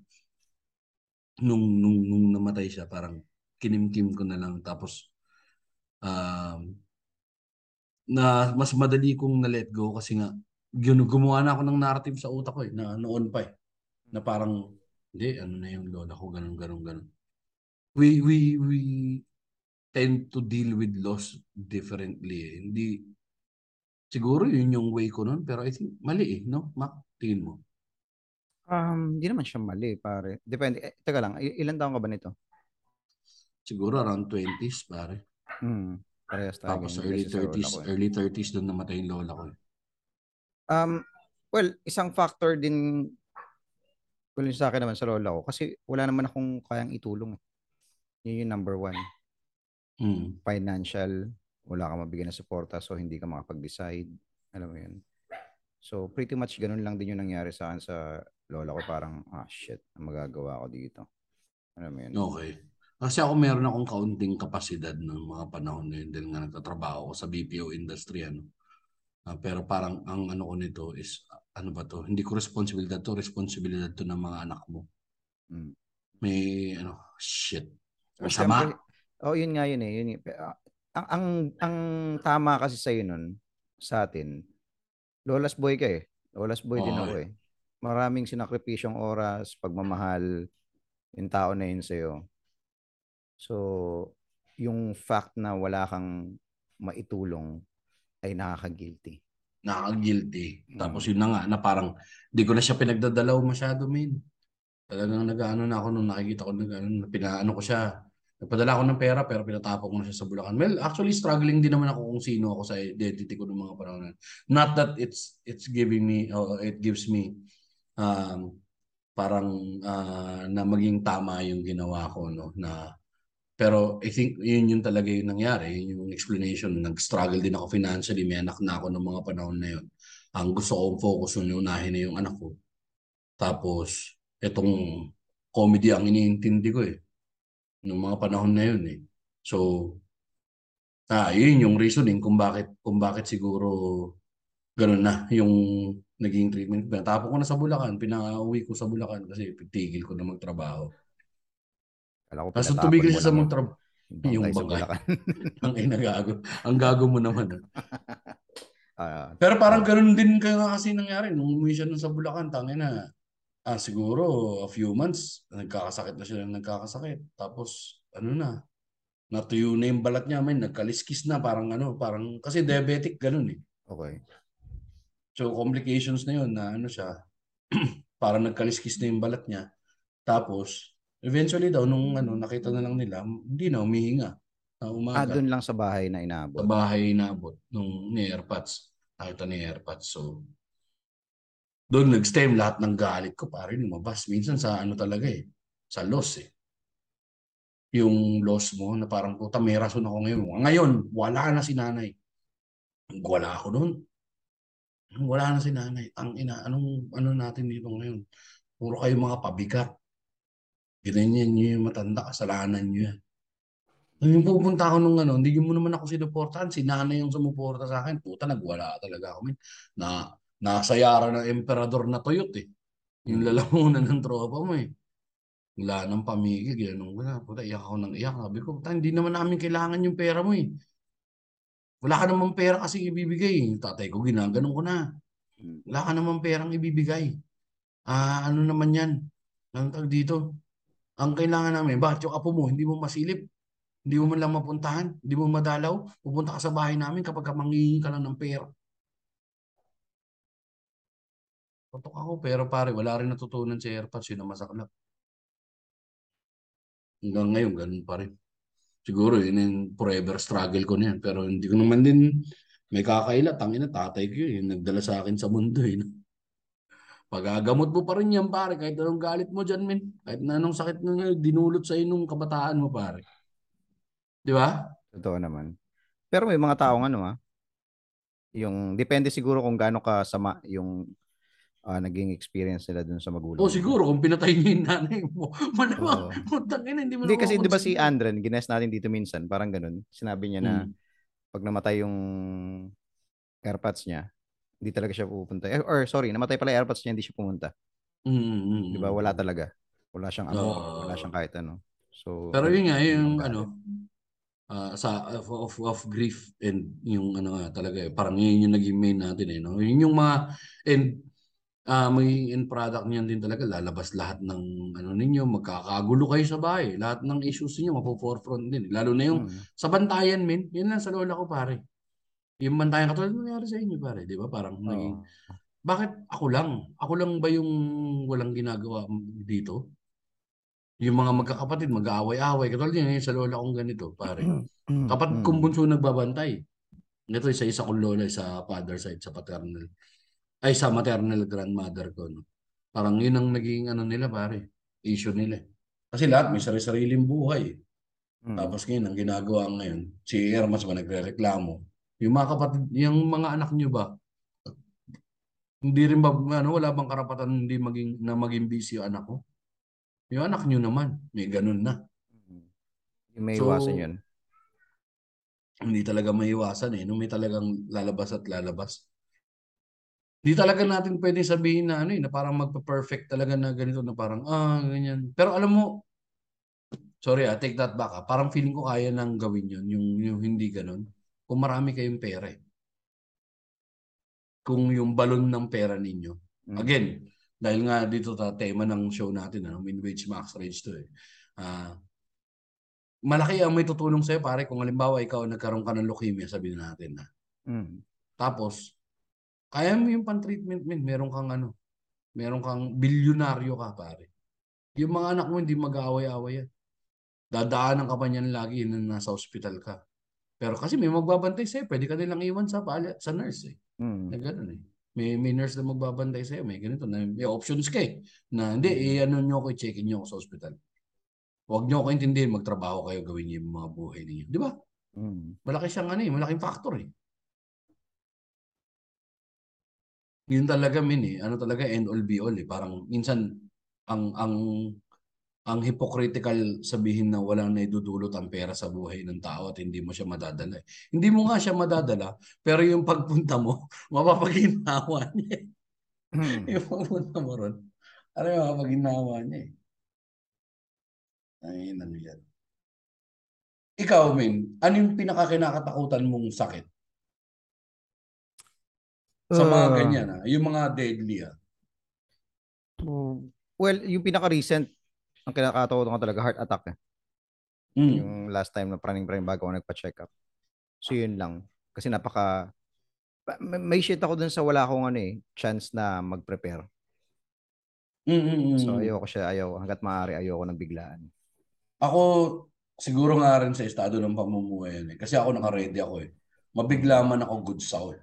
nung nung nung namatay siya parang kinimkim ko na lang tapos um, na mas madali kong na-let go kasi nga yun, gumawa na ako ng narrative sa utak ko eh, na noon pa eh. Na parang, hindi, ano na yung lola ko, ganun, ganun, ganun. We, we, we tend to deal with loss differently eh. Hindi, siguro yun yung way ko noon, pero I think mali eh, no? Mac, tingin mo. Um, hindi naman siya mali, pare. Depende. Eh, teka lang, i- ilan taon ka ba nito? Siguro around 20s, pare. Hmm, parehas tayo. Tapos early kasi sa lola 30s, ko eh. early 30s doon namatay yung lola ko. eh. Um, well, isang factor din kung sa akin naman sa lola ko kasi wala naman akong kayang itulong. eh. Yun yung number one. Hmm. Financial, wala kang mabigyan ng suporta so hindi ka makapag-decide. Alam mo yun. So pretty much ganun lang din yung nangyari sa akin sa lola ko. Parang, ah shit, magagawa ko dito. Alam mo yun. Okay. Kasi ako meron akong kaunting kapasidad ng mga panahon na yun dahil nga nagtatrabaho ako sa BPO industry. Ano. Ah, pero parang ang ano ko nito is, ano ba to? Hindi ko responsibilidad to, responsibilidad to ng mga anak mo. Mm. May, ano, shit. Masama. Oh, yun nga yun eh. Yun, yun. Ah, Ang, ang, ang tama kasi sa'yo nun, sa atin, Lola's boy ka eh. Lola's boy din Oo, ako eh. Maraming sinakripisyong oras, pagmamahal, yung tao na yun sa'yo. So, yung fact na wala kang maitulong ay nakaka-guilty. Nakaka-guilty. Mm. Tapos yun na nga, na parang, di ko na siya pinagdadalaw masyado, min. Talagang nag-ano na ako nung nakikita ko, nag, ano, pinaano ko siya. Nagpadala ako ng pera pero pinatapok ko na siya sa Bulacan. Well, actually struggling din naman ako kung sino ako sa identity ko ng mga panahon. Not that it's it's giving me or it gives me um parang ah, na maging tama yung ginawa ko no na pero I think yun yung talaga yung nangyari, yun yung explanation. Nag-struggle din ako financially, may anak na ako ng mga panahon na yun. Ang gusto kong focus nun, unahin na yung anak ko. Tapos, itong comedy ang iniintindi ko eh. Nung mga panahon na yun eh. So, ah, yun yung reasoning kung bakit, kung bakit siguro ganun na yung naging treatment. Tapos ko na sa Bulacan, pinauwi ko sa Bulacan kasi tigil ko na magtrabaho. Kala ko Tapos pinatapon tumigil siya sa magtrabaho. yung bangkay. Ang ina gago. Ang gago mo naman. ah. Ah, Pero parang ganun din kaya kasi nangyari. Nung umuwi siya nun sa Bulacan, tangin na. Ah, siguro a few months, nagkakasakit na siya ng nagkakasakit. Tapos, ano na, natuyo na yung balat niya, may nagkaliskis na, parang ano, parang, kasi diabetic, ganun eh. okay. So, complications na yun, na ano siya, parang nagkaliskis na yung balat niya. Tapos, eventually daw, nung ano, nakita na lang nila, hindi na, umihinga. Na Ah, umaga. doon lang sa bahay na sa inabot. bahay inabot nung ni AirPods. Nakita ni AirPods. So, doon nag-stem lahat ng galit ko. Pare, lumabas. Minsan sa ano talaga eh. Sa loss eh. Yung loss mo na parang puta may rason ako ngayon. Ngayon, wala na si nanay. Wala ako noon. Wala na si nanay. Ang ina, anong ano natin dito ngayon? Puro kayo mga pabigat. Ganyan nyo yung matanda, kasalanan nyo yan. Nung yung pupunta ako nung ano, hindi mo naman ako sinuportahan. Si nanay yung sumuporta sa akin. Puta, nagwala talaga ako. Na, nasayara ng emperador na tuyot eh. Yung Mm. lalamunan ng tropa mo eh. Wala nang pamigil. Ganun ko na. Puta, iyak ako ng iyak. Sabi ko, puta, hindi naman namin kailangan yung pera mo eh. Wala ka namang pera kasi ibibigay. Tatay ko, ginaganon ko na. Mm. Wala ka namang perang ibibigay. Ah, ano naman yan? Anong tawag dito? Ang kailangan namin, bakit yung apo mo, hindi mo masilip? Hindi mo man lang mapuntahan? Hindi mo madalaw? Pupunta ka sa bahay namin kapag ka manghihingi ka lang ng pera. Tutok ako pero pare wala rin natutunan si AirPods yun ang masaklap. Hanggang ngayon ganun pa rin. Siguro yun yung forever struggle ko na yan pero hindi ko naman din may kakaila tangina tatay ko yun yung nagdala sa akin sa mundo eh. Pagagamot mo pa rin yan pare kahit anong galit mo dyan men. Kahit na anong sakit na dinulot sa nung kabataan mo pare. Di ba? Totoo naman. Pero may mga taong ano ah, yung depende siguro kung gaano ka sama yung ah, naging experience nila dun sa magulang. O mo. siguro kung pinatay niyo yung nanay mo. Malamang, Oo. putang ina, hindi mo Hindi kasi 'di ba si. Andren, gines natin dito minsan, parang ganun. Sinabi niya na Mm. pag namatay yung airpods niya, hindi talaga siya pupunta. Eh, or sorry, namatay pala yung airpods niya, hindi siya pumunta. Mm, mm, mm, 'Di ba? Wala talaga. Wala siyang amor, wala Oo. siyang kahit ano. So, Pero yun nga, yun yung ang ano, ah, sa of, of, of grief and yung ano talaga eh, parang yun yung naging main natin eh, no? Yun yung mga, and ah may end product niyan din talaga, lalabas lahat ng ano ninyo, magkakagulo kayo sa bahay, lahat ng issues niyo mapo-forefront din. Lalo na yung Mm. sa bantayan, min, yun lang sa lola ko pare. Yung bantayan katulad ng nangyari sa inyo pare, di ba? Parang naging, Oo. bakit ako lang? Ako lang ba yung walang ginagawa dito? Yung mga magkakapatid, mag-aaway-away. Katulad yun, yung sa lola kong ganito, pare. Kapatid kong Mm. bunso nagbabantay. Ito sa isa kong lola sa father side, sa paternal. Ay, sa maternal grandmother ko. No? Parang yun ang naging ano nila, pare. Issue nila. Kasi lahat may sarili-sariling buhay. Mm. Tapos ngayon, ang ginagawa ngayon, si Ermas ba nagre-reklamo? Yung mga kapatid, yung mga anak nyo ba, hindi rin ba, ano, wala bang karapatan hindi maging, na maging busy yung anak ko? Yung anak nyo naman, may ganun na. Mm. Yung may So, iwasan yun. hindi talaga maiwasan eh. Nung may talagang lalabas at lalabas. Hindi talaga natin pwede sabihin na ano eh, na parang magpa-perfect talaga na ganito na parang, ah, ganyan. Pero alam mo, sorry ah, take that back ah. Parang feeling ko kaya nang gawin yun, yung, yung hindi ganun. Kung marami kayong pera eh. Kung yung balon ng pera ninyo. Mm. Again, dahil nga dito ta tema ng show natin, ano, min-wage max range to eh. Ah, malaki ang may tutulong sa'yo pare kung halimbawa ikaw nagkaroon ka ng leukemia, sabihin natin na. Mm. Tapos, kaya mo yung pan-treatment, min. Meron kang ano, meron kang bilyonaryo ka, pare. Yung mga anak mo hindi mag-aaway-aaway yan. Dadaanan ka pa niyan lagi na nasa ospital ka. Pero kasi may magbabantay sa'yo, pwede ka nilang iwan sa, pala, sa nurse eh. Mm. Na ganun eh. May, may nurse na magbabantay sa'yo, may ganito, na, may options ka eh. Na hindi, eh, ano nyo ako, i-check-in nyo ako sa ospital. Huwag nyo ako intindihin, magtrabaho kayo, gawin niyo yung mga buhay ninyo. Di ba? Mm. Malaki siyang ano eh, malaking factor eh. Yun talaga min eh. Ano talaga end all be all eh. Parang minsan ang ang ang hypocritical sabihin na walang naidudulot ang pera sa buhay ng tao at hindi mo siya madadala. eh. Hindi mo nga siya madadala, pero yung pagpunta mo, mapapaginawa niya. eh. Mm. yung pagpunta mo ron, ano yung mapapaginawa niya eh. Ay, ano yan. Ikaw, Min, ano yung pinakakinakatakutan mong sakit? Sa mga Ah. ganyan, ah, yung mga deadly, ah. Oh, Well, yung pinaka-recent, ang kinakatawa ko talaga, heart attack. Eh. Mm. Yung last time na praning-praning bago ako nagpa-check up. So, yun lang. Kasi napaka... pa- May, shit ako dun sa wala akong ano eh, chance na mag-prepare. Mm, mm, mm. So, ayoko siya, ayaw. Hanggat maaari, ayoko ng biglaan. Ako, siguro nga rin sa estado ng pamumuhay yan eh. Kasi ako naka-ready ako eh. Mabigla man ako, goods ako eh.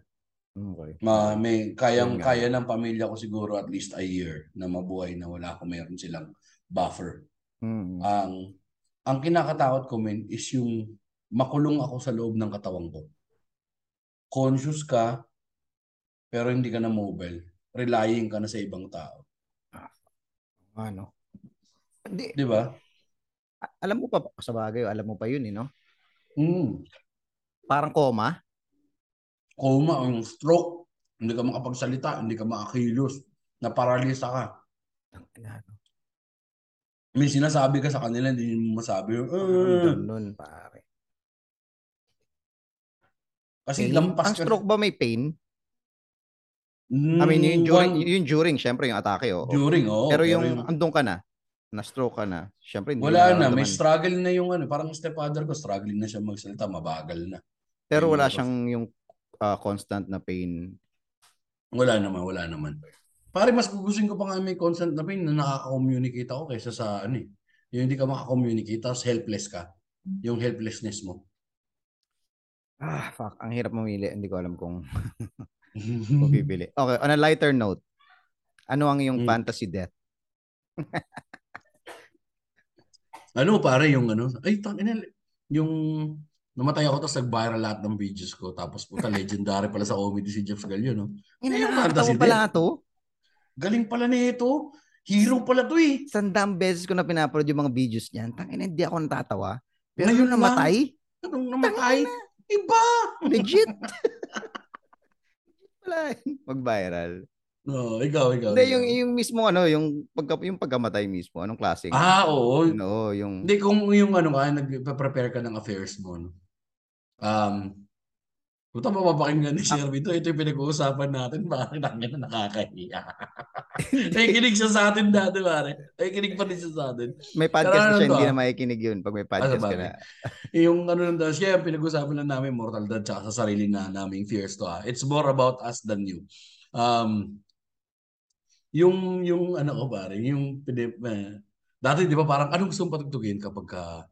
Okay. Ma, may, kayang, kaya ng pamilya ko siguro at least a year na mabuhay na wala ako meron silang buffer. Mm. Ang ang kinakatakot ko men is yung makulong ako sa loob ng katawan ko. Conscious ka, pero hindi ka na mobile. Relying ka na sa ibang tao. ano? Hindi. Di ba? Alam mo pa, sa bagay, alam mo pa yun eh, no? Mm. Parang coma. Coma o yung stroke. Hindi ka makapagsalita, hindi ka makakilos. Naparalisa ka. May sinasabi ka sa kanila, hindi mo masabi. Parang "Eh." ganun, pare. Kasi Pain? lampas Ang ka. stroke ba may pain? Mm, I mean, yung during, one- yung during, syempre, yung atake, oo. during, oo. pero yung andun ka na, na-stroke ka na, syempre, hindi wala na, may struggle na yung ano, parang stepfather ko, struggling na siya magsalita, mabagal na. Pero wala siyang yung ah, constant na pain. Wala naman, wala naman. Pare, mas gugustuhin ko pa nga may constant na pain na nakaka-communicate ako kaysa sa ano eh. Yung hindi ka makakommunicate, tapos helpless ka. Yung helplessness mo. Ah, fuck. Ang hirap mamili. Hindi ko alam kung, kung pipili. Okay, on a lighter note. Ano ang iyong Mm. fantasy death? ano pare, yung ano, ay, tangina, yung namatay ako tapos nag-viral lahat ng videos ko. Tapos puta, legendary pala sa comedy si Jeff Gallo, no? Ayun, nakakatawa fantasy pala to. Galing pala nito. Hero pala to eh. Sandang beses ko na pinapanood yung mga videos niyan. Tangina, hindi ako natatawa. Pero Ngayon namatay, Anong namatay? Iba! legit. Wala. Mag-viral. No, ikaw, ikaw. Hindi, yung, yung mismo ano, yung, pagka, yung pagkamatay mismo, anong klaseng? Ah, oo. ano, yung, Hindi, kung yung ano ka, nag-prepare ka ng affairs mo, no? Um, Puta mapapakinggan ni Sir Vito. Ito yung pinag-uusapan natin. Bakit namin na nakakahiya? Nakikinig siya sa atin dati, pare. Nakikinig pa din siya sa atin. may podcast Pero na ano siya, hindi ah? na makikinig yun pag may podcast ka na. Yung ano nandun, siya yung pinag-usapan lang namin, mortal dad, tsaka sa sarili na naming fears to. Ah. It's more about us than you. Um, yung, yung ano ko pare, yung eh, dati di ba parang anong gusto mong patugtugin kapag ka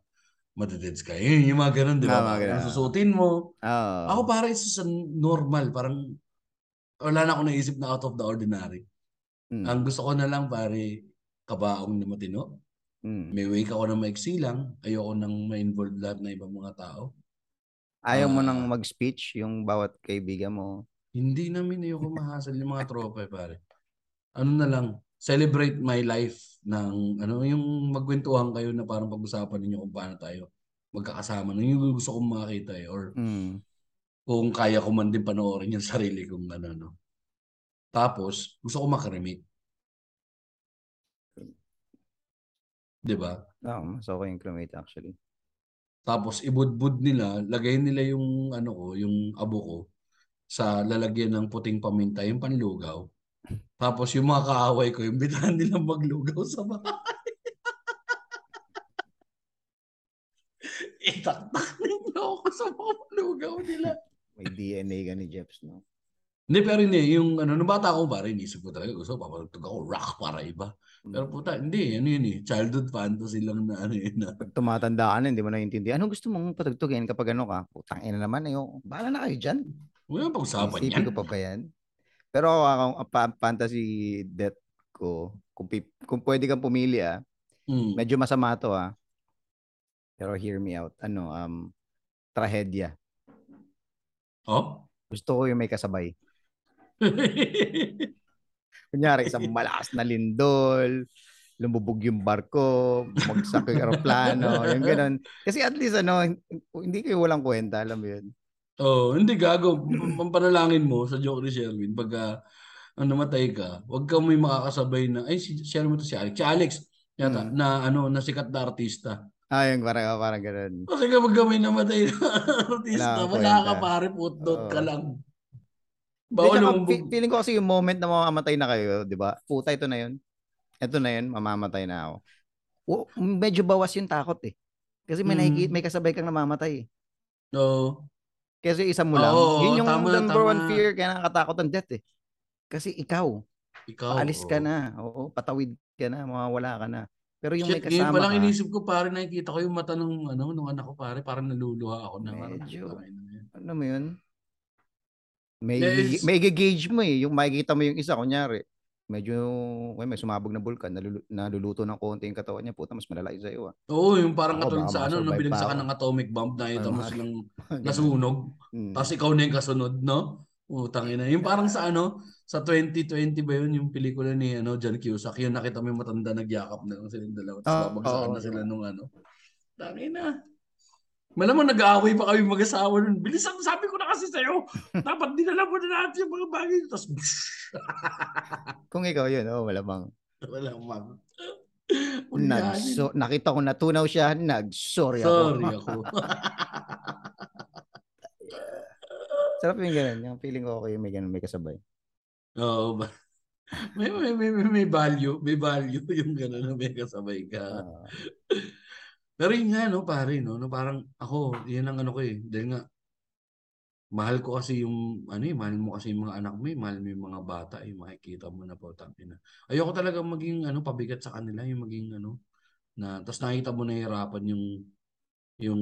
madededs ka? Yun, yung mga ganun, di ba? Ah, mga Parang ganun. susutin mo. Oo. Ako pare, isa sa normal, parang wala na akong naisip na out of the ordinary. Mm, Ang gusto ko na lang pare, kabaong na matino. mm. May wake ako na maiksi lang. Ayoko nang ma-involve lahat na ibang mga tao. Ayaw mo Ah. nang mag-speech yung bawat kaibigan mo. Hindi namin ayoko mahasal yung mga tropa eh, pare. Ano na lang, celebrate my life ng ano yung magkwentuhan kayo na parang pag-usapan ninyo kung paano tayo magkakasama. Nung yung gusto kong makita eh. Or Mm. kung kaya ko man din panoorin yung sarili kong ano no. Tapos, gusto ko makaremate. 'Di ba? Oo, mas okay yung cremate actually. Tapos ibudbud nila, lagay nila yung ano ko, yung abo ko sa lalagyan ng puting paminta, yung panlugaw. Tapos yung mga kaaway ko, imbitahan nila maglugaw sa bahay. Itaktak ninyo ako sa mga lugaw nila. May DNA ka ni Jeps, no? Hindi, pero hindi. Yung ano, nung bata ako pare, inisip ko talaga. Gusto ko, papatugtog ako rock para iba. Pero puta, hindi. Ano yun eh. Childhood fantasy lang na ano yun. Na. Pag tumatanda ka na, hindi mo naiintindihan. Anong gusto mong patugtugin kapag ano ka? Putang ina naman, ayo. Bahala na kayo dyan. Wala pang usapan yan. Isipin ko pa ba yan? Pero ako, ako ang fantasy death ko, kung, pi- kung pwede kang pumili ah, Mm. medyo masama to ah. Pero hear me out. Ano, um, trahedya. Oh? Gusto ko yung may kasabay. Kunyari, isang malakas na lindol, lumubog yung barko, bumagsak yung aeroplano, yung ganun. Kasi at least ano, hindi kayo walang kwenta, alam mo yun. Oh, hindi gago. P- Pampanalangin mo sa joke ni Sherwin pagka ang namatay ka, wag ka may makakasabay na ay si mo to si Alex. Si Alex yata Mm. na ano na sikat na artista. Ah, yung parang, parang ganun. Kasi kapag ka may namatay na artista, kang wala ka pare footnote ka Oo. lang. Bawal lumubog. fe- feeling ko kasi yung moment na mamamatay na kayo, di ba? Puta, ito na yun. Ito na yun, mamamatay na ako. O, medyo bawas yung takot eh. Kasi may, Mm. nakiki- may kasabay kang namamatay eh. Oo. Kasi isa mo lang. Oo, yun yung tama, number one tama. fear kaya nakakatakot ng death eh. Kasi ikaw, Ikaw. paalis ka na. Oo, patawid ka na, mawawala ka na. Pero yung may Shit, ngayon kasama pa lang inisip ko pare nakikita ko yung mata ng ano nung anak ko pare parang naluluha ako na Medyo. "Tangina na yan." ano mo yun? May, Yes. may gauge mo eh. Yung makikita mo yung isa, kunyari, medyo, well, may sumabog na bulkan, nalulu- naluluto ng konti yung katawan niya, puta, mas malala yung sa'yo ah. Oo, yung parang Ako, katulad sa ano, pa binagsakan ng atomic bomb, mo mga- silang Ganun. nasunog. Mm. Tapos ikaw na yung kasunod, no? Utang ina. Yung parang sa ano, sa 2020 ba yun, yung pelikula ni ano, John Cusack, yun nakita mo yung matanda nagyakap na lang silang dalawa. Tapos Ah, babagsakan oo, na sila nung ano. Tangina. Malamang nag-aaway pa kami mag-asawa nun. Bilisan, sabi ko na kasi sa'yo. Dapat dinala mo na natin yung mga bagay. Tapos, Kung ikaw yun, oh, malamang. wala mang. Nagso, nakita ko natunaw siya, nag-sorry ako. Sorry ako. Sarap yung ganun. Yung feeling ko okay, may ganun, may kasabay. Oo ba? May, may, may, may, value. May value yung gano'n na may kasabay ka. Ah, Pero yun nga, no, pare, no, no, parang ako, yun ang ano ko eh. Dahil nga, mahal ko kasi yung ano eh, mahal mo kasi yung mga anak mo eh, mahal mo yung mga bata eh, makikita mo na po tangina. Ayoko talaga maging ano pabigat sa kanila, yung maging ano na tapos nakita mo nahihirapan yung yung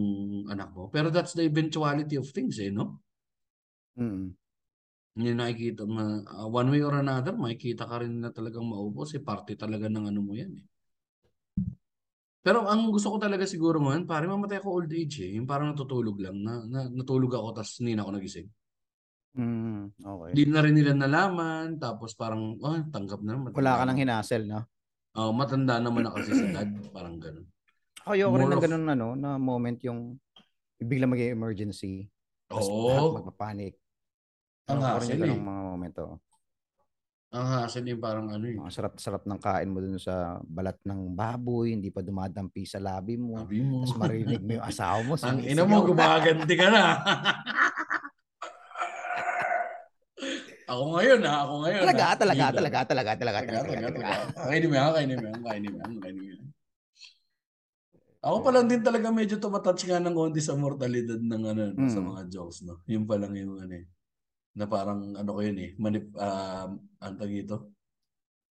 anak mo. Pero that's the eventuality of things eh, no? Mm. Yung nakikita ma, uh, one way or another, makikita ka rin na talagang maubos eh, parte talaga ng ano mo yan eh. Pero ang gusto ko talaga siguro ngayon, pare mamatay ako old age eh. Yung parang natutulog lang. Na, na, natulog ako tapos hindi na ako nagising. Mm, okay. Hindi na rin nila nalaman. Tapos parang, oh, tanggap na. Matanda Wala ka na. nang hinasel, no? Oh, matanda naman na kasi si dad. Parang ganun. Ayoko rin More ng of- ganun ano, na moment yung bigla maging emergency. Tapos Oo. lahat magpapanik. Ang rin hassle yung eh. mga momento. Ang hassle yung parang ano eh. Mga sarap-sarap ng kain mo dun sa balat ng baboy, hindi pa dumadampi sa labi mo. Sabi mo. Tapos marinig mo yung asawa mo. Ang ina mo, gumaganti ka na. ako ngayon ha, ako ngayon Talaga, ha. talaga, talaga, talaga, talaga, Talaga, talaga, talaga, talaga. Kainin mo yan, kainin mo yan, kainin mo yan, kainin mo yan. Ako pa lang din talaga medyo tumatouch nga ng konti sa mortalidad ng ano, no, sa Mm. mga jokes, no? Yun pa lang yung ano eh. Na parang ano ko yun eh, manip, um, ang tawag ito?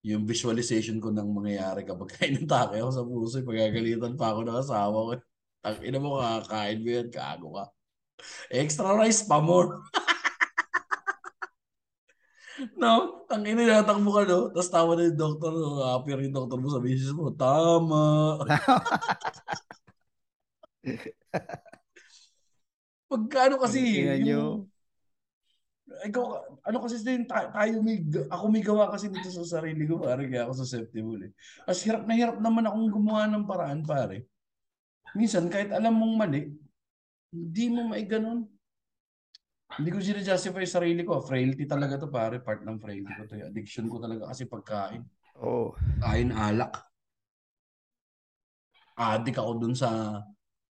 Yung visualization ko ng mangyayari kapag kain ng take ako sa puso, pagagalitan pa ako ng asawa ko. Ang ina mo, kakain mo yan, kago ka. Extra rice pa more. No, ang ininatak mo ka, no? Tapos tama na yung doktor, no? Happy rin yung doktor mo sa misis mo. Tama. Pagkano kasi, yung, ikaw, ano kasi din, ta- tayo may, ako may gawa kasi dito sa sarili ko, pare, kaya ako susceptible eh. As hirap na hirap naman akong gumawa ng paraan, pare. Minsan, kahit alam mong mali, hindi mo maiganon. Hindi ko sinajustify sarili ko. Frailty talaga to pare. Part ng frailty ko to. Addiction ko talaga kasi pagkain. Oo. Kain alak. Addict ako dun sa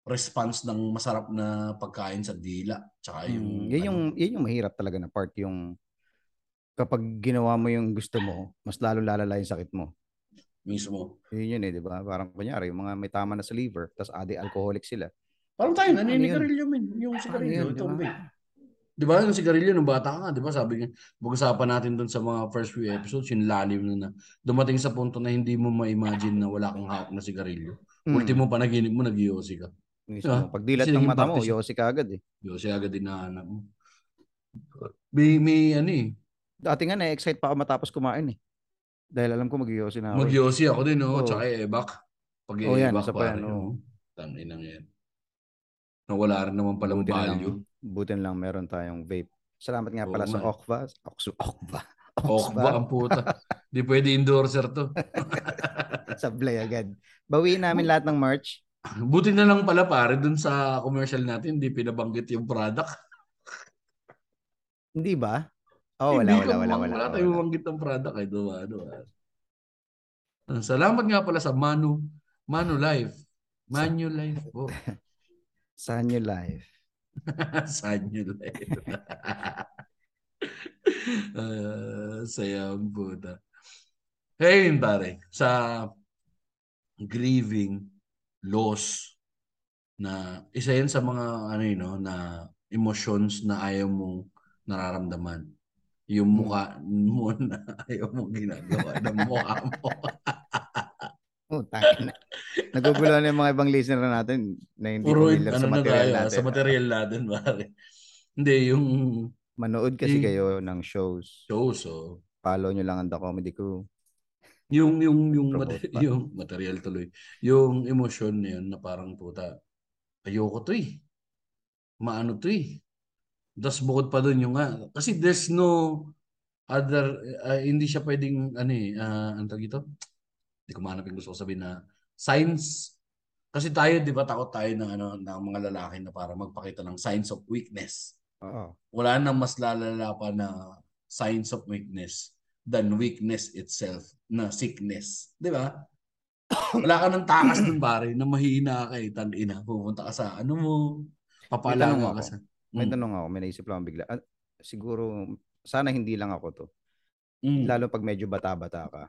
response ng masarap na pagkain sa dila. Tsaka yung... Mm, yun yung ano, yun yung mahirap talaga na part yung kapag ginawa mo yung gusto mo, mas lalo lalala yung sakit mo. mismo. Yun yun eh, di ba? Parang kunyari, yung mga may tama na sa liver, tapos adi alcoholic sila. Parang tayo, Ano naninigarilyo. Yung Ano sigarilyo, yun, di itong ba? vape. Di ba yung sigarilyo nung bata ka nga, di ba? Sabi nga, pag-usapan natin dun sa mga first few episodes, yung lalim na na dumating sa punto na hindi mo ma-imagine na wala kang hawak na sigarilyo. Mm, Ultimo panaginip mo, nag-iossi ka. Mismo. Ah, Pag dilat kasi ng mata mo, yosi ka agad eh. Yossi agad din nahanap mo. May, may ano eh, Dati nga na-excite pa ako matapos kumain eh. Dahil alam ko mag-yosi na ako. eh. Mag-Yossi ako din, no? Oo. Tsaka ebak. Pag Oo, yan, isa pa yan, no? Tanay nang yan. Na wala rin naman palang Buti na lang, value. buti na lang meron tayong vape. Salamat nga pala Oo sa. Okva. Ox, Okva. Okba ang puta. Di pwede endorser to. Sablay agad. Bawiin namin lahat ng merch. Buti na lang pala pare, dun sa commercial natin, hindi pinabanggit yung product. Hindi ba? Oh, wala, hindi wala, wala, wala, Wala tayong mabanggit ng product. Eh, diba? Ah, Salamat nga pala sa Manu. Manu Life. Manu Life po. Sanyo Life. Sanyo Life. Ah, saya ang puta. Yun pare, sa grieving, loss, na isa yan sa mga ano yun, no, na emotions na ayaw mong nararamdaman. Yung Hmm. mukha mo na ayaw mong ginagawa ng mukha mo. Oh, tangin na. Nagugulo na yung mga ibang listener natin na hindi Puro familiar ano sa na material tayo, natin. sa material natin pare. Hindi, yung Manood kasi Yung- kayo ng shows. shows, oh. Follow nyo lang ang The Comedy Crew. Yung yung yung mate- pa. yung material tuloy. Yung emotion na yun na parang puta. Ayoko to eh. Maano to eh. Tapos bukod pa doon yung nga kasi there's no other ah, hindi siya pwedeng ano eh uh, ang tawag ito? Hindi ko mahanap yung gusto ko sabihin na signs kasi tayo 'di ba takot tayo ng ano ng mga lalaki na para magpakita ng signs of weakness. Oo. Wala nang mas lalala pa na signs of weakness than weakness itself na sickness. Di ba? Wala ka ng takas dun pare na mahina ka eh. Tangina, pupunta ka sa ano mo. Papalaga ako. ka sa... May Mm. tanong ako, may naisip lang bigla. Ah, siguro, sana hindi lang ako to. Mm. Lalo pag medyo bata-bata ka.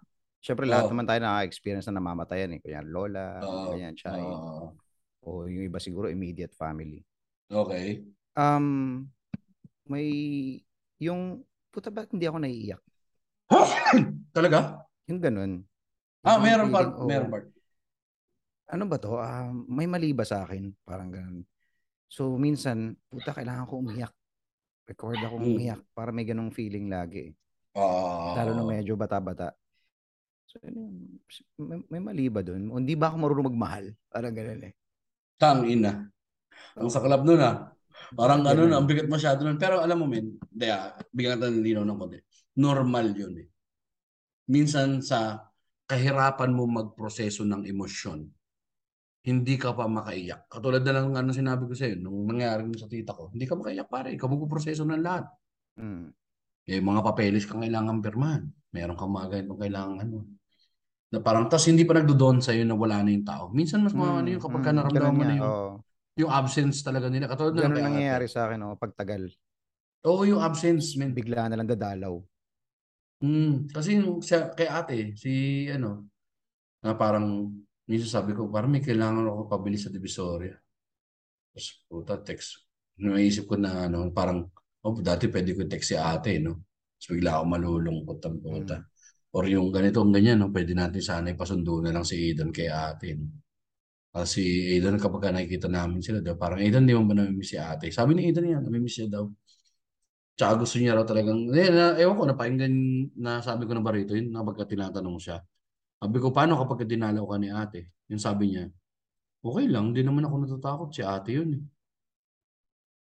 Siyempre, lahat Oo. naman tayo nakaka-experience na namamatayan eh. Kaya lola, Oo. ganyan, chay. Oo. o yung iba siguro immediate family. okay. Um, may yung puta ba hindi ako naiiyak? Talaga? Yung ganun. Ah, Yung meron part, oh, meron part. Ano ba to? Ah, may mali ba sa akin? Parang ganun. So minsan, puta kailangan ko umiyak. Record ako Mm. umiyak para may ganung feeling lagi. Ah. Lalo na medyo bata-bata. So, may, may mali ba doon? O hindi ba ako marunong magmahal? Parang ganun eh. Tang ina. Ang saklap nun ah. Parang ano na, ang bigat masyado nun. Pero alam mo men, hindi ah, bigyan natin ng linaw ng konti. Normal yun eh. Minsan sa kahirapan mo magproseso ng emosyon, hindi ka pa makaiyak. Katulad na lang ano sinabi ko sa'yo, nung nangyari sa tita ko, hindi ka makaiyak pare, ikaw magproseso ng lahat. Mm. Eh, mga papeles kang kailangan pirmahan. Meron kang mga ganitong kailangan ano. Na parang, tas hindi pa nagdo-dawn sa'yo na wala na yung tao. Minsan mas mga ano Mm, yun, kapag mm, ka naramdaman mo na yung, oo. yung absence talaga nila. Katulad na lang nangyayari sa akin, oh, pagtagal. Oo, yung absence, man. Bigla na lang dadalaw. Mm, kasi yung sa, kay ate, si ano, na parang, minsan sabi ko, parang may kailangan ako pabili sa Divisoria. Tapos, puta, text. Naisip ko na, ano, parang, oh, dati pwede ko text si ate, no? Tapos bigla ako malulungkot ang puta. Mm. Or yung ganito, ang ganyan, no? Pwede natin sana ipasundo na lang si Aidan kay ate, no? Kasi si Aidan, kapag ka nakikita namin sila, daw, parang, Aidan, di mo ba namimiss si ate? Sabi ni Aidan yan, namimiss siya daw. Tsaka gusto niya raw talagang, eh, na, ewan ko, napakinggan na sabi ko na ba rito, yun, kapag tinatanong siya. Sabi ko, paano kapag dinalaw ka ni ate? Yung sabi niya, okay lang, di naman ako natatakot, si ate yun eh.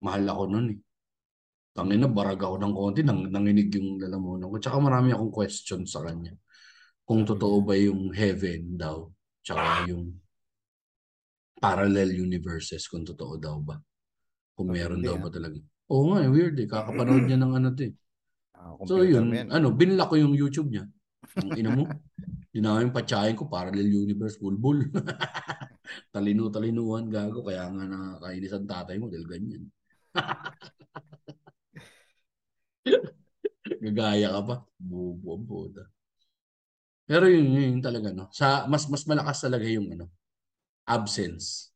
Mahal ako nun eh. Tangina, barag ako ng konti, nang, nanginig yung lalamunan ko. Tsaka marami akong question sa kanya. Kung totoo ba yung heaven daw, tsaka yung parallel universes, kung totoo daw ba. Kung meron hindi, daw ba talaga. Oo nga, eh, weird eh. Kakapanood niya ng ano to eh. Ah, So computer yun, ano, binlock ko yung YouTube niya. Ang ina mo. Yun yung patsahin ko, parallel universe, bulbul. Talino-talinuhan, gago. Kaya nga nakakainis ang tatay mo dahil ganyan. Gagaya ka pa. Bubo ang puta. Pero yun, yun, yun talaga, no? Sa, mas, mas malakas talaga yung, ano, absence.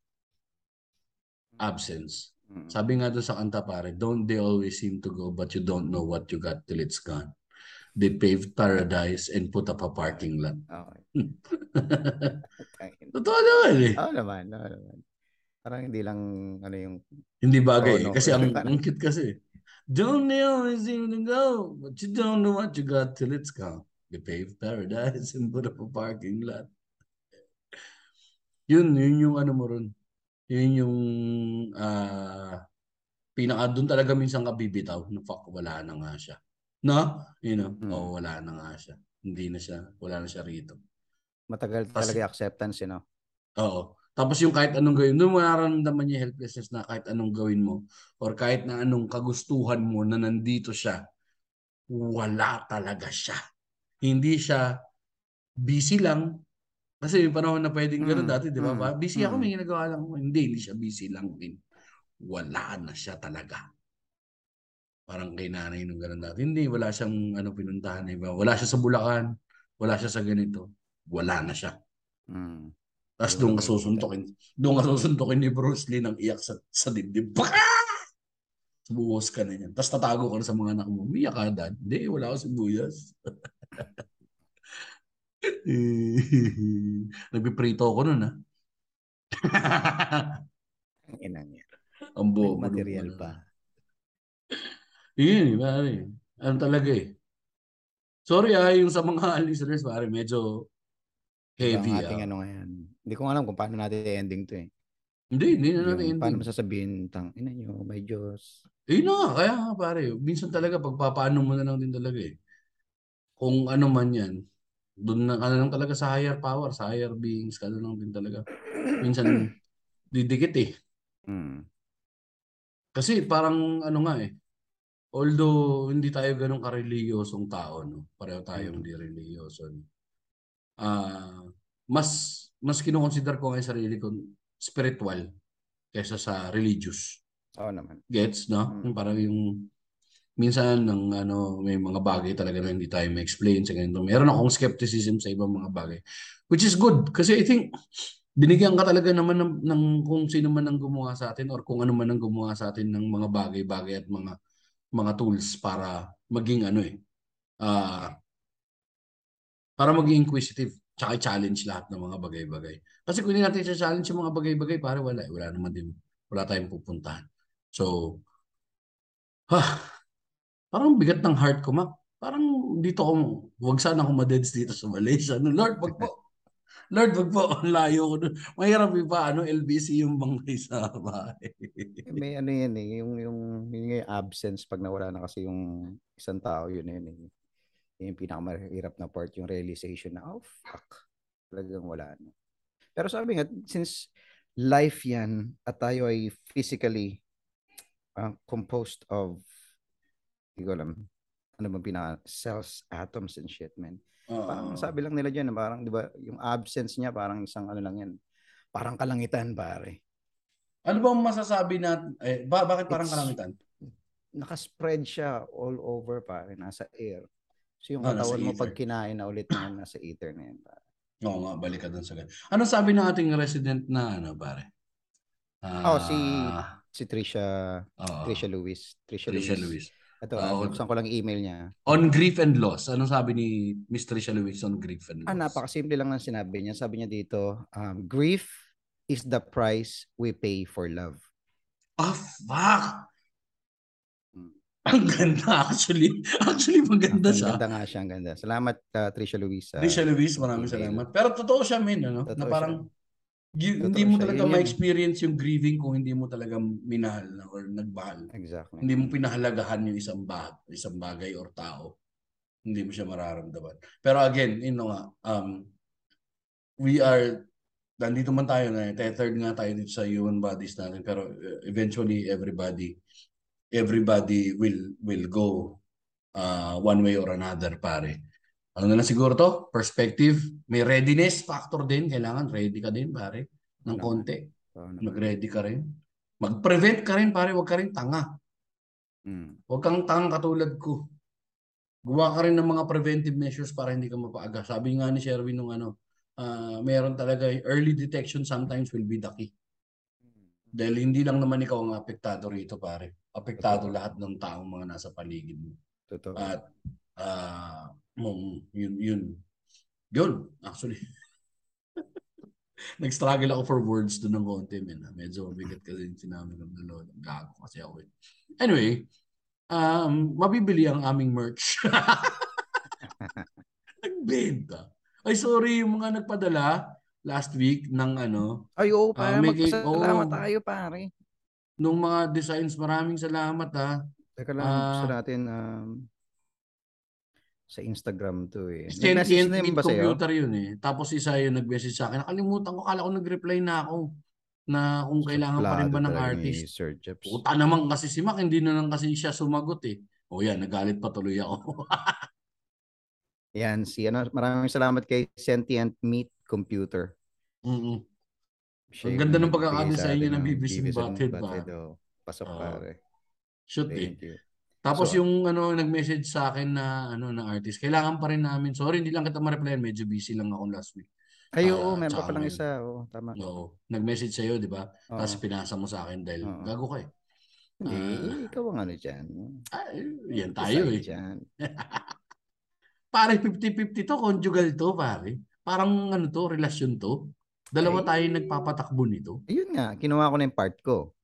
Absence. Mm. Sabi nga doon sa kanta pare, don't they always seem to go but you don't know what you got till it's gone. They paved paradise and put up a parking lot. Okay. Totoo naman eh. Oo naman, oo naman. Parang hindi lang ano yung Hindi bagay no. Kasi ang, ang cute kasi. Don't they always seem to go but you don't know what you got till it's gone. They paved paradise and put up a parking lot. Yun, yun yung ano mo ron. Yun yung ah pinaka doon talaga minsan ka bibitaw na fuck wala na nga siya. No? You know, Mm. oh, wala na nga siya. Hindi na siya, wala na siya rito. matagal Tas- talaga yung acceptance, you know. Oo. Tapos yung kahit anong gawin, doon mo nararamdaman yung helplessness na kahit anong gawin mo or kahit na anong kagustuhan mo na nandito siya, wala talaga siya. Hindi siya busy lang. Kasi yung panahon na pwedeng gano'n Mm, dati, di ba? mm, Busy ako, mm. may ginagawa lang. Hindi, hindi siya busy lang din. Wala na siya talaga. Parang kay nanay nung gano'n dati. Hindi, wala siyang ano, pinuntahan. Iba. Wala siya sa Bulacan. Wala siya sa ganito. Wala na siya. Mm. Tapos doon ka nakikita. susuntokin. Doon ka susuntokin ni Bruce Lee ng iyak sa, sa dibdib. Baka! Buhos ka na yan. Tapos tatago ka na sa mga anak mo. Umiyak ka, dad. Hindi, wala ako sibuyas. Nagpiprito ako nun, ha? Ang inang yan. Ang May bobo. material pa. Eh, pare. Ano talaga eh. Sorry ah, yung sa mga listeners, pare, medyo heavy ang ating ah. ano ngayon. Hindi ko alam kung paano natin i-ending to eh. Hindi, hindi na natin Yung paano ending. masasabihin, tang, ina nyo, may Diyos. Eh na kaya pare, minsan talaga pagpapaano mo na lang din talaga eh. Kung ano man yan, doon na ka na lang talaga sa higher power, sa higher beings, ka na lang din talaga. Minsan, didikit eh. Mm. Kasi parang ano nga eh, although hindi tayo ganun kareliyosong tao, no? Pareho tayong Mm. hindi religyoso. no? Ah, mas mas kinoconsider ko yung sarili ko spiritual kaysa sa religious. Oo naman. Gets, no? Mm. Yung parang yung minsan ng ano may mga bagay talaga na hindi tayo ma-explain sa ganito. Meron akong skepticism sa ibang mga bagay. Which is good kasi I think binigyan ka talaga naman ng, ng kung sino man ang gumawa sa atin or kung ano man ang gumawa sa atin ng mga bagay-bagay at mga mga tools para maging ano eh, ah para maging inquisitive tsaka i-challenge lahat ng mga bagay-bagay. Kasi kung hindi natin i-challenge yung mga bagay-bagay, pare wala. eh. Wala naman din. Wala tayong pupuntahan. So, ha, parang bigat ng heart ko, Mac. Parang dito ako, wag sana akong madeds dito sa Malaysia. No, Lord, wag po. Lord, wag po. Ang layo ko doon. Mahirap pa, ano, LBC yung bangkay sa bahay. May ano yan eh, yung, yung, yung, yung absence pag nawala na kasi yung isang tao, yun yun eh. Yun yung pinakamahirap na part, yung realization na, oh, fuck. Talagang wala na. Pero sabi nga, since life yan at tayo ay physically uh, composed of, hindi ko alam, ano bang pinaka, cells, atoms and shit, man. Parang Oo. sabi lang nila dyan, parang, di ba, yung absence niya, parang isang ano lang yan. Parang kalangitan, pare. Ano bang masasabi natin? Eh, ba, bakit parang It's- kalangitan? Nakaspread siya all over, pare. Nasa air. So yung Ah, katawan mo ether. pag kinain na ulit na nasa ether na yan, pare. Oo nga, balik ka dun sa ganun. Ano sabi ng ating resident na ano, pare? Oh, si- Ah, Si Trisha, oo. Trisha Lewis. Trisha, Trisha Lewis. Lewis. Ito, uh, buksan ko lang email niya. On grief and loss. Anong sabi ni Miss Trisha Lewis on grief and loss? Ah, napakasimple lang ng sinabi niya. Sabi niya dito, um, grief is the price we pay for love. Ah, fuck! Hmm. Ang ganda actually. Actually, maganda Ang siya. ganda nga siya, ang ganda. Salamat, uh, Trisha Luis. Trisha Lewis, maraming salamat. Pero totoo siya, min, ano? Totoo na parang Totoo hindi mo talaga Yun ma-experience yung grieving kung hindi mo talaga minahal na or nagmahal. Exactly. Hindi mo pinahalagahan yung isang bagay, isang bagay or tao. Hindi mo siya mararamdaman. Pero again, yun nga, um, we are, nandito man tayo na, tethered nga tayo dito sa human bodies natin, pero uh, eventually everybody, everybody will will go uh, one way or another, pare. Ano na lang siguro to? Perspective. May readiness factor din. Kailangan ready ka din, pare. Ng konti. Mag-ready ka rin. Mag-prevent ka rin, pare. Huwag ka rin tanga. Mm. Huwag kang tanga katulad ko. Gawa ka rin ng mga preventive measures para hindi ka mapaaga. Sabi nga ni Sherwin nung ano, ah, meron talaga early detection sometimes will be the key. Dahil hindi lang naman ikaw ang apektado rito, pare. Apektado Totoo. lahat ng taong mga nasa paligid mo. Totoo. At ah mong yun yun. Yun, actually. Nag-struggle ako for words doon ng konti, men. ah. Medyo mabigat kasi yung sinabi ng lolo. Gago kasi ako. eh. Anyway, um, mabibili ang aming merch. Nagbenta. Ay, sorry, yung mga nagpadala last week ng ano, Ay, oo, Ah, pare. may Magpasalamat oo. tayo, pare. nung mga designs. Maraming salamat ha. Teka lang, Ah. gusto natin um, sa Instagram to eh. Sentient Nag-message na yun ba sa'yo? Computer yun eh. Tapos isa yun nag-message sa akin. Nakalimutan ko, kala ko nag-reply na ako na kung kailangan pa rin ba ng artist. Sir Jeps. Puta naman kasi si Mac, hindi na lang kasi siya sumagot eh. O yan, nagalit pa tuloy ako. Yan, si ano, maraming salamat kay Sentient Meet Computer. Siya Ang ganda ng pagkakadesign sa niya atin ng and Butthead, pa. oh. Pasok Oo. pare. Shoot eh. Thank you. Tapos So- yung ano nag-message sa akin na ano na artist, kailangan pa rin namin. Sorry, hindi lang kita ma-replyan, medyo busy lang ako last week. Ay, Ah, oo, meron pa palang isa. Oo, tama. Oo. Nag-message sa iyo, 'di ba? Oo. Tapos pinasa mo sa akin dahil Oo. gago ka eh. Hindi, Ah. ikaw ang ano dyan. Ah, yan tayo Design eh. dyan. Pare 50-50 to, conjugal to, pare. Parang ano to, relasyon to. Dalawa Ay. tayo nagpapatakbo nito. Ayun nga, kinuha ko na yung part ko.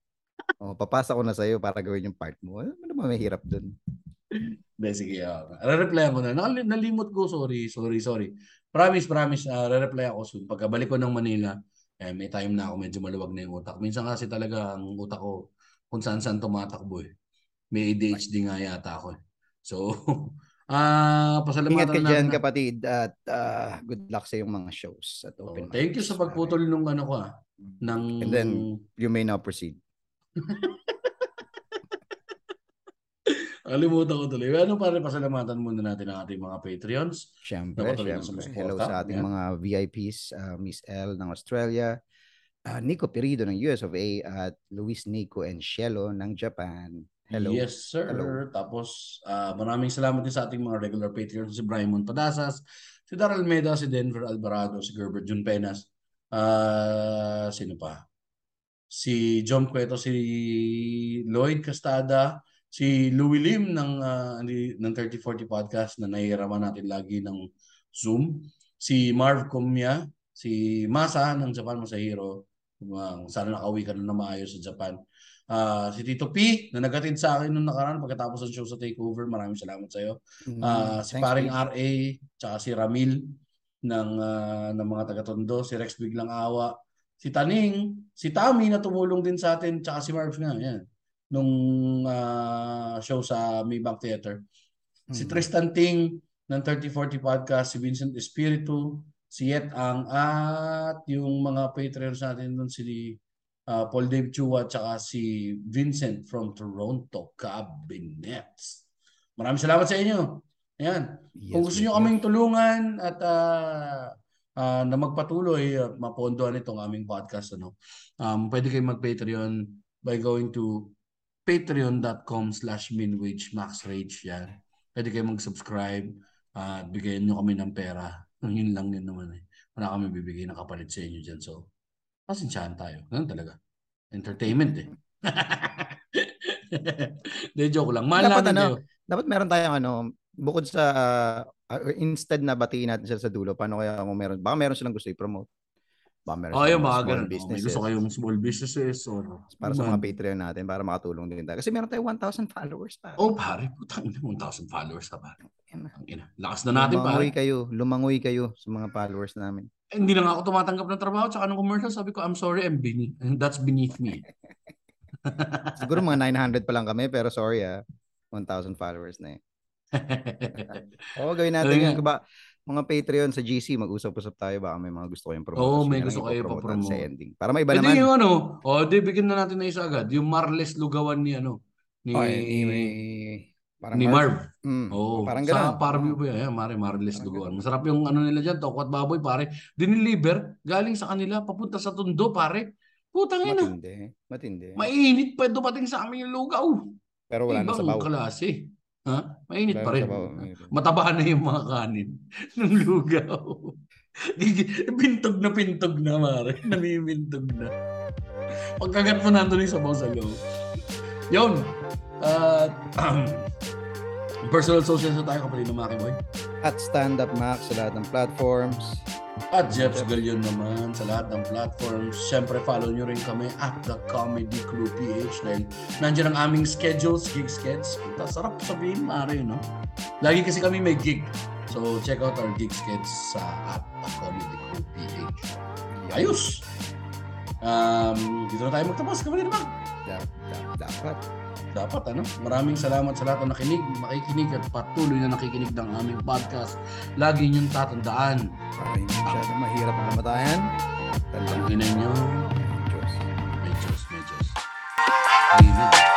Oh, papasa ko na sa'yo para gawin yung part mo. Ano naman mahirap dun? Hindi, sige. Uh, re-reply ko na. Nakali- nalimot ko, sorry, sorry, sorry. Promise, promise, uh, re-reply ako soon. Pagkabalik ko ng Manila, eh, may time na ako, medyo maluwag na yung utak. Minsan kasi talaga ang utak ko kung saan-saan tumatakbo eh. May ADHD nga yata ako eh. So, ah, Ingat pasalamatan ka na dyan, natin. kapatid. At ah, good luck sa iyong mga shows at Oh, open thank you sa pagputol nung ano ko ah. Ng, And then, you may now proceed. Kalimutan ko tuloy. Ano pare, pasalamatan muna natin ang ating mga Patreons. Siyempre, siyempre. Hello sa ating Yan. mga VIPs, ah, Miss L ng Australia, ah, Nico Perido ng US of A, at Luis Nico and Shelo ng Japan. Hello. Yes, sir. Hello. Tapos, ah, maraming salamat din sa ating mga regular Patreons. Si Brian Montadasas, si Daryl Meda, si Denver Alvarado, si Gerbert Jun Penas. ah sino pa? Si John Cueto, si Lloyd Castada, si Louie Lim ng, uh, ng 3040 Podcast na nahihiraman natin lagi ng Zoom. Si Marv Comia, si Masa ng Japan Masahiro. Uh, sana nakauwi ka na na maayos sa Japan. Uh, si Tito P na nagatid sa akin nung nakaraan pagkatapos ng show sa Takeover. Maraming salamat sa iyo. Uh, si Thanks, paring P. RA, tsaka si Ramil ng uh, ng mga taga-Tondo, si Rex Biglang Awa, si Taning, si Tami na tumulong din sa atin, tsaka si Marv nga, yan. Nung uh, show sa Maybank Theater. Si Mm. Tristan Ting ng 3040 Podcast, si Vincent Espiritu, si Yet Ang, at yung mga Patreons natin doon si uh, Paul Dave Chua tsaka si Vincent from Toronto Cabinets. Maraming salamat sa inyo. Ayan. Yes, Kung gusto nyo kaming tulungan at uh, uh, na magpatuloy at mapondohan itong aming podcast, ano, um, pwede kayong mag-Patreon by going to patreon.com slash minwagemaxrage. Yan. Pwede kayong mag-subscribe at bigyan nyo kami ng pera. Yun lang yun naman eh. Wala kami bibigay na kapalit sa inyo dyan. So, pasensyahan tayo. Ganun talaga. Entertainment eh. De, joke lang. Mahal Dapat ano, kayo. Dapat meron tayong ano, bukod sa uh, instead na batiin natin sila sa dulo, paano kaya kung meron, baka meron silang gusto i-promote. Baka meron Oh, silang yung mga ganun. Oh, may businesses. gusto kayong small businesses or para sa Ano mga man. Patreon natin para makatulong din tayo. Kasi meron tayong 1,000 followers pa. Oh, pare, putang ina, 1,000 followers ka pare. Ina. Lakas na natin, pare. lumangoy kayo, lumangoy kayo sa mga followers namin. Eh, hindi na nga ako tumatanggap ng trabaho tsaka ng commercial. Sabi ko, I'm sorry, I'm beneath. That's beneath me. Siguro mga 900 pa lang kami, pero sorry ah. 1,000 followers na eh. Oo, gawin natin yan. nga. Kaba, mga Patreon sa GC, mag-usap-usap tayo. Baka may mga gusto kayong promote. Oo, Tapos may yun gusto kayo ipopromote. Sa ending. Para may iba Pwede naman. yung ano, oh, di bigyan na natin na isa agad. Yung Marles Lugawan ni ano, ni, Oh, ni, ni, parang ni Marv. Mm, Oo, parang sa gano'n. Parview Oo. po yan. Mare Marles Parang Lugawan. Masarap yung ano nila dyan, toko at baboy, pare. Diniliver, galing sa kanila, papunta sa Tondo, pare. Putang ina. Matindi. Matindi. Mainit pa dumating sa amin yung lugaw. Pero wala na sa Ibang baw. klase. Ha? Mainit pa na rin. sa baw. Mataba na yung mga kanin ng lugaw. pintog na pintog na, mare. Namimintog na. Pagkagat mo nandun yung sabaw sa loob. Yun. At personal social sa tayo kapatid ng Maki Boy. At Stand Up Max sa lahat ng platforms. At Jeps Galion naman sa lahat ng platforms. Siyempre, follow nyo rin kami at The Comedy Crew PH dahil nandiyan ang aming schedules, gig skeds. Puta, sarap sabihin, mare, no? Lagi kasi kami may gig. So, check out our gig skeds sa at The Comedy Crew PH. Ayos! Um, dito na tayo magtapos, kapatid naman. Da- da- dapat. Dapat, ano? Maraming salamat sa lahat na nakinig, makikinig at patuloy na nakikinig ng aming podcast. Lagi niyong tatandaan. Para hindi masyadong mahirap ang kamatayan. Ang Tandaan ina nyo, Diyos. may Diyos, may Diyos. Amen.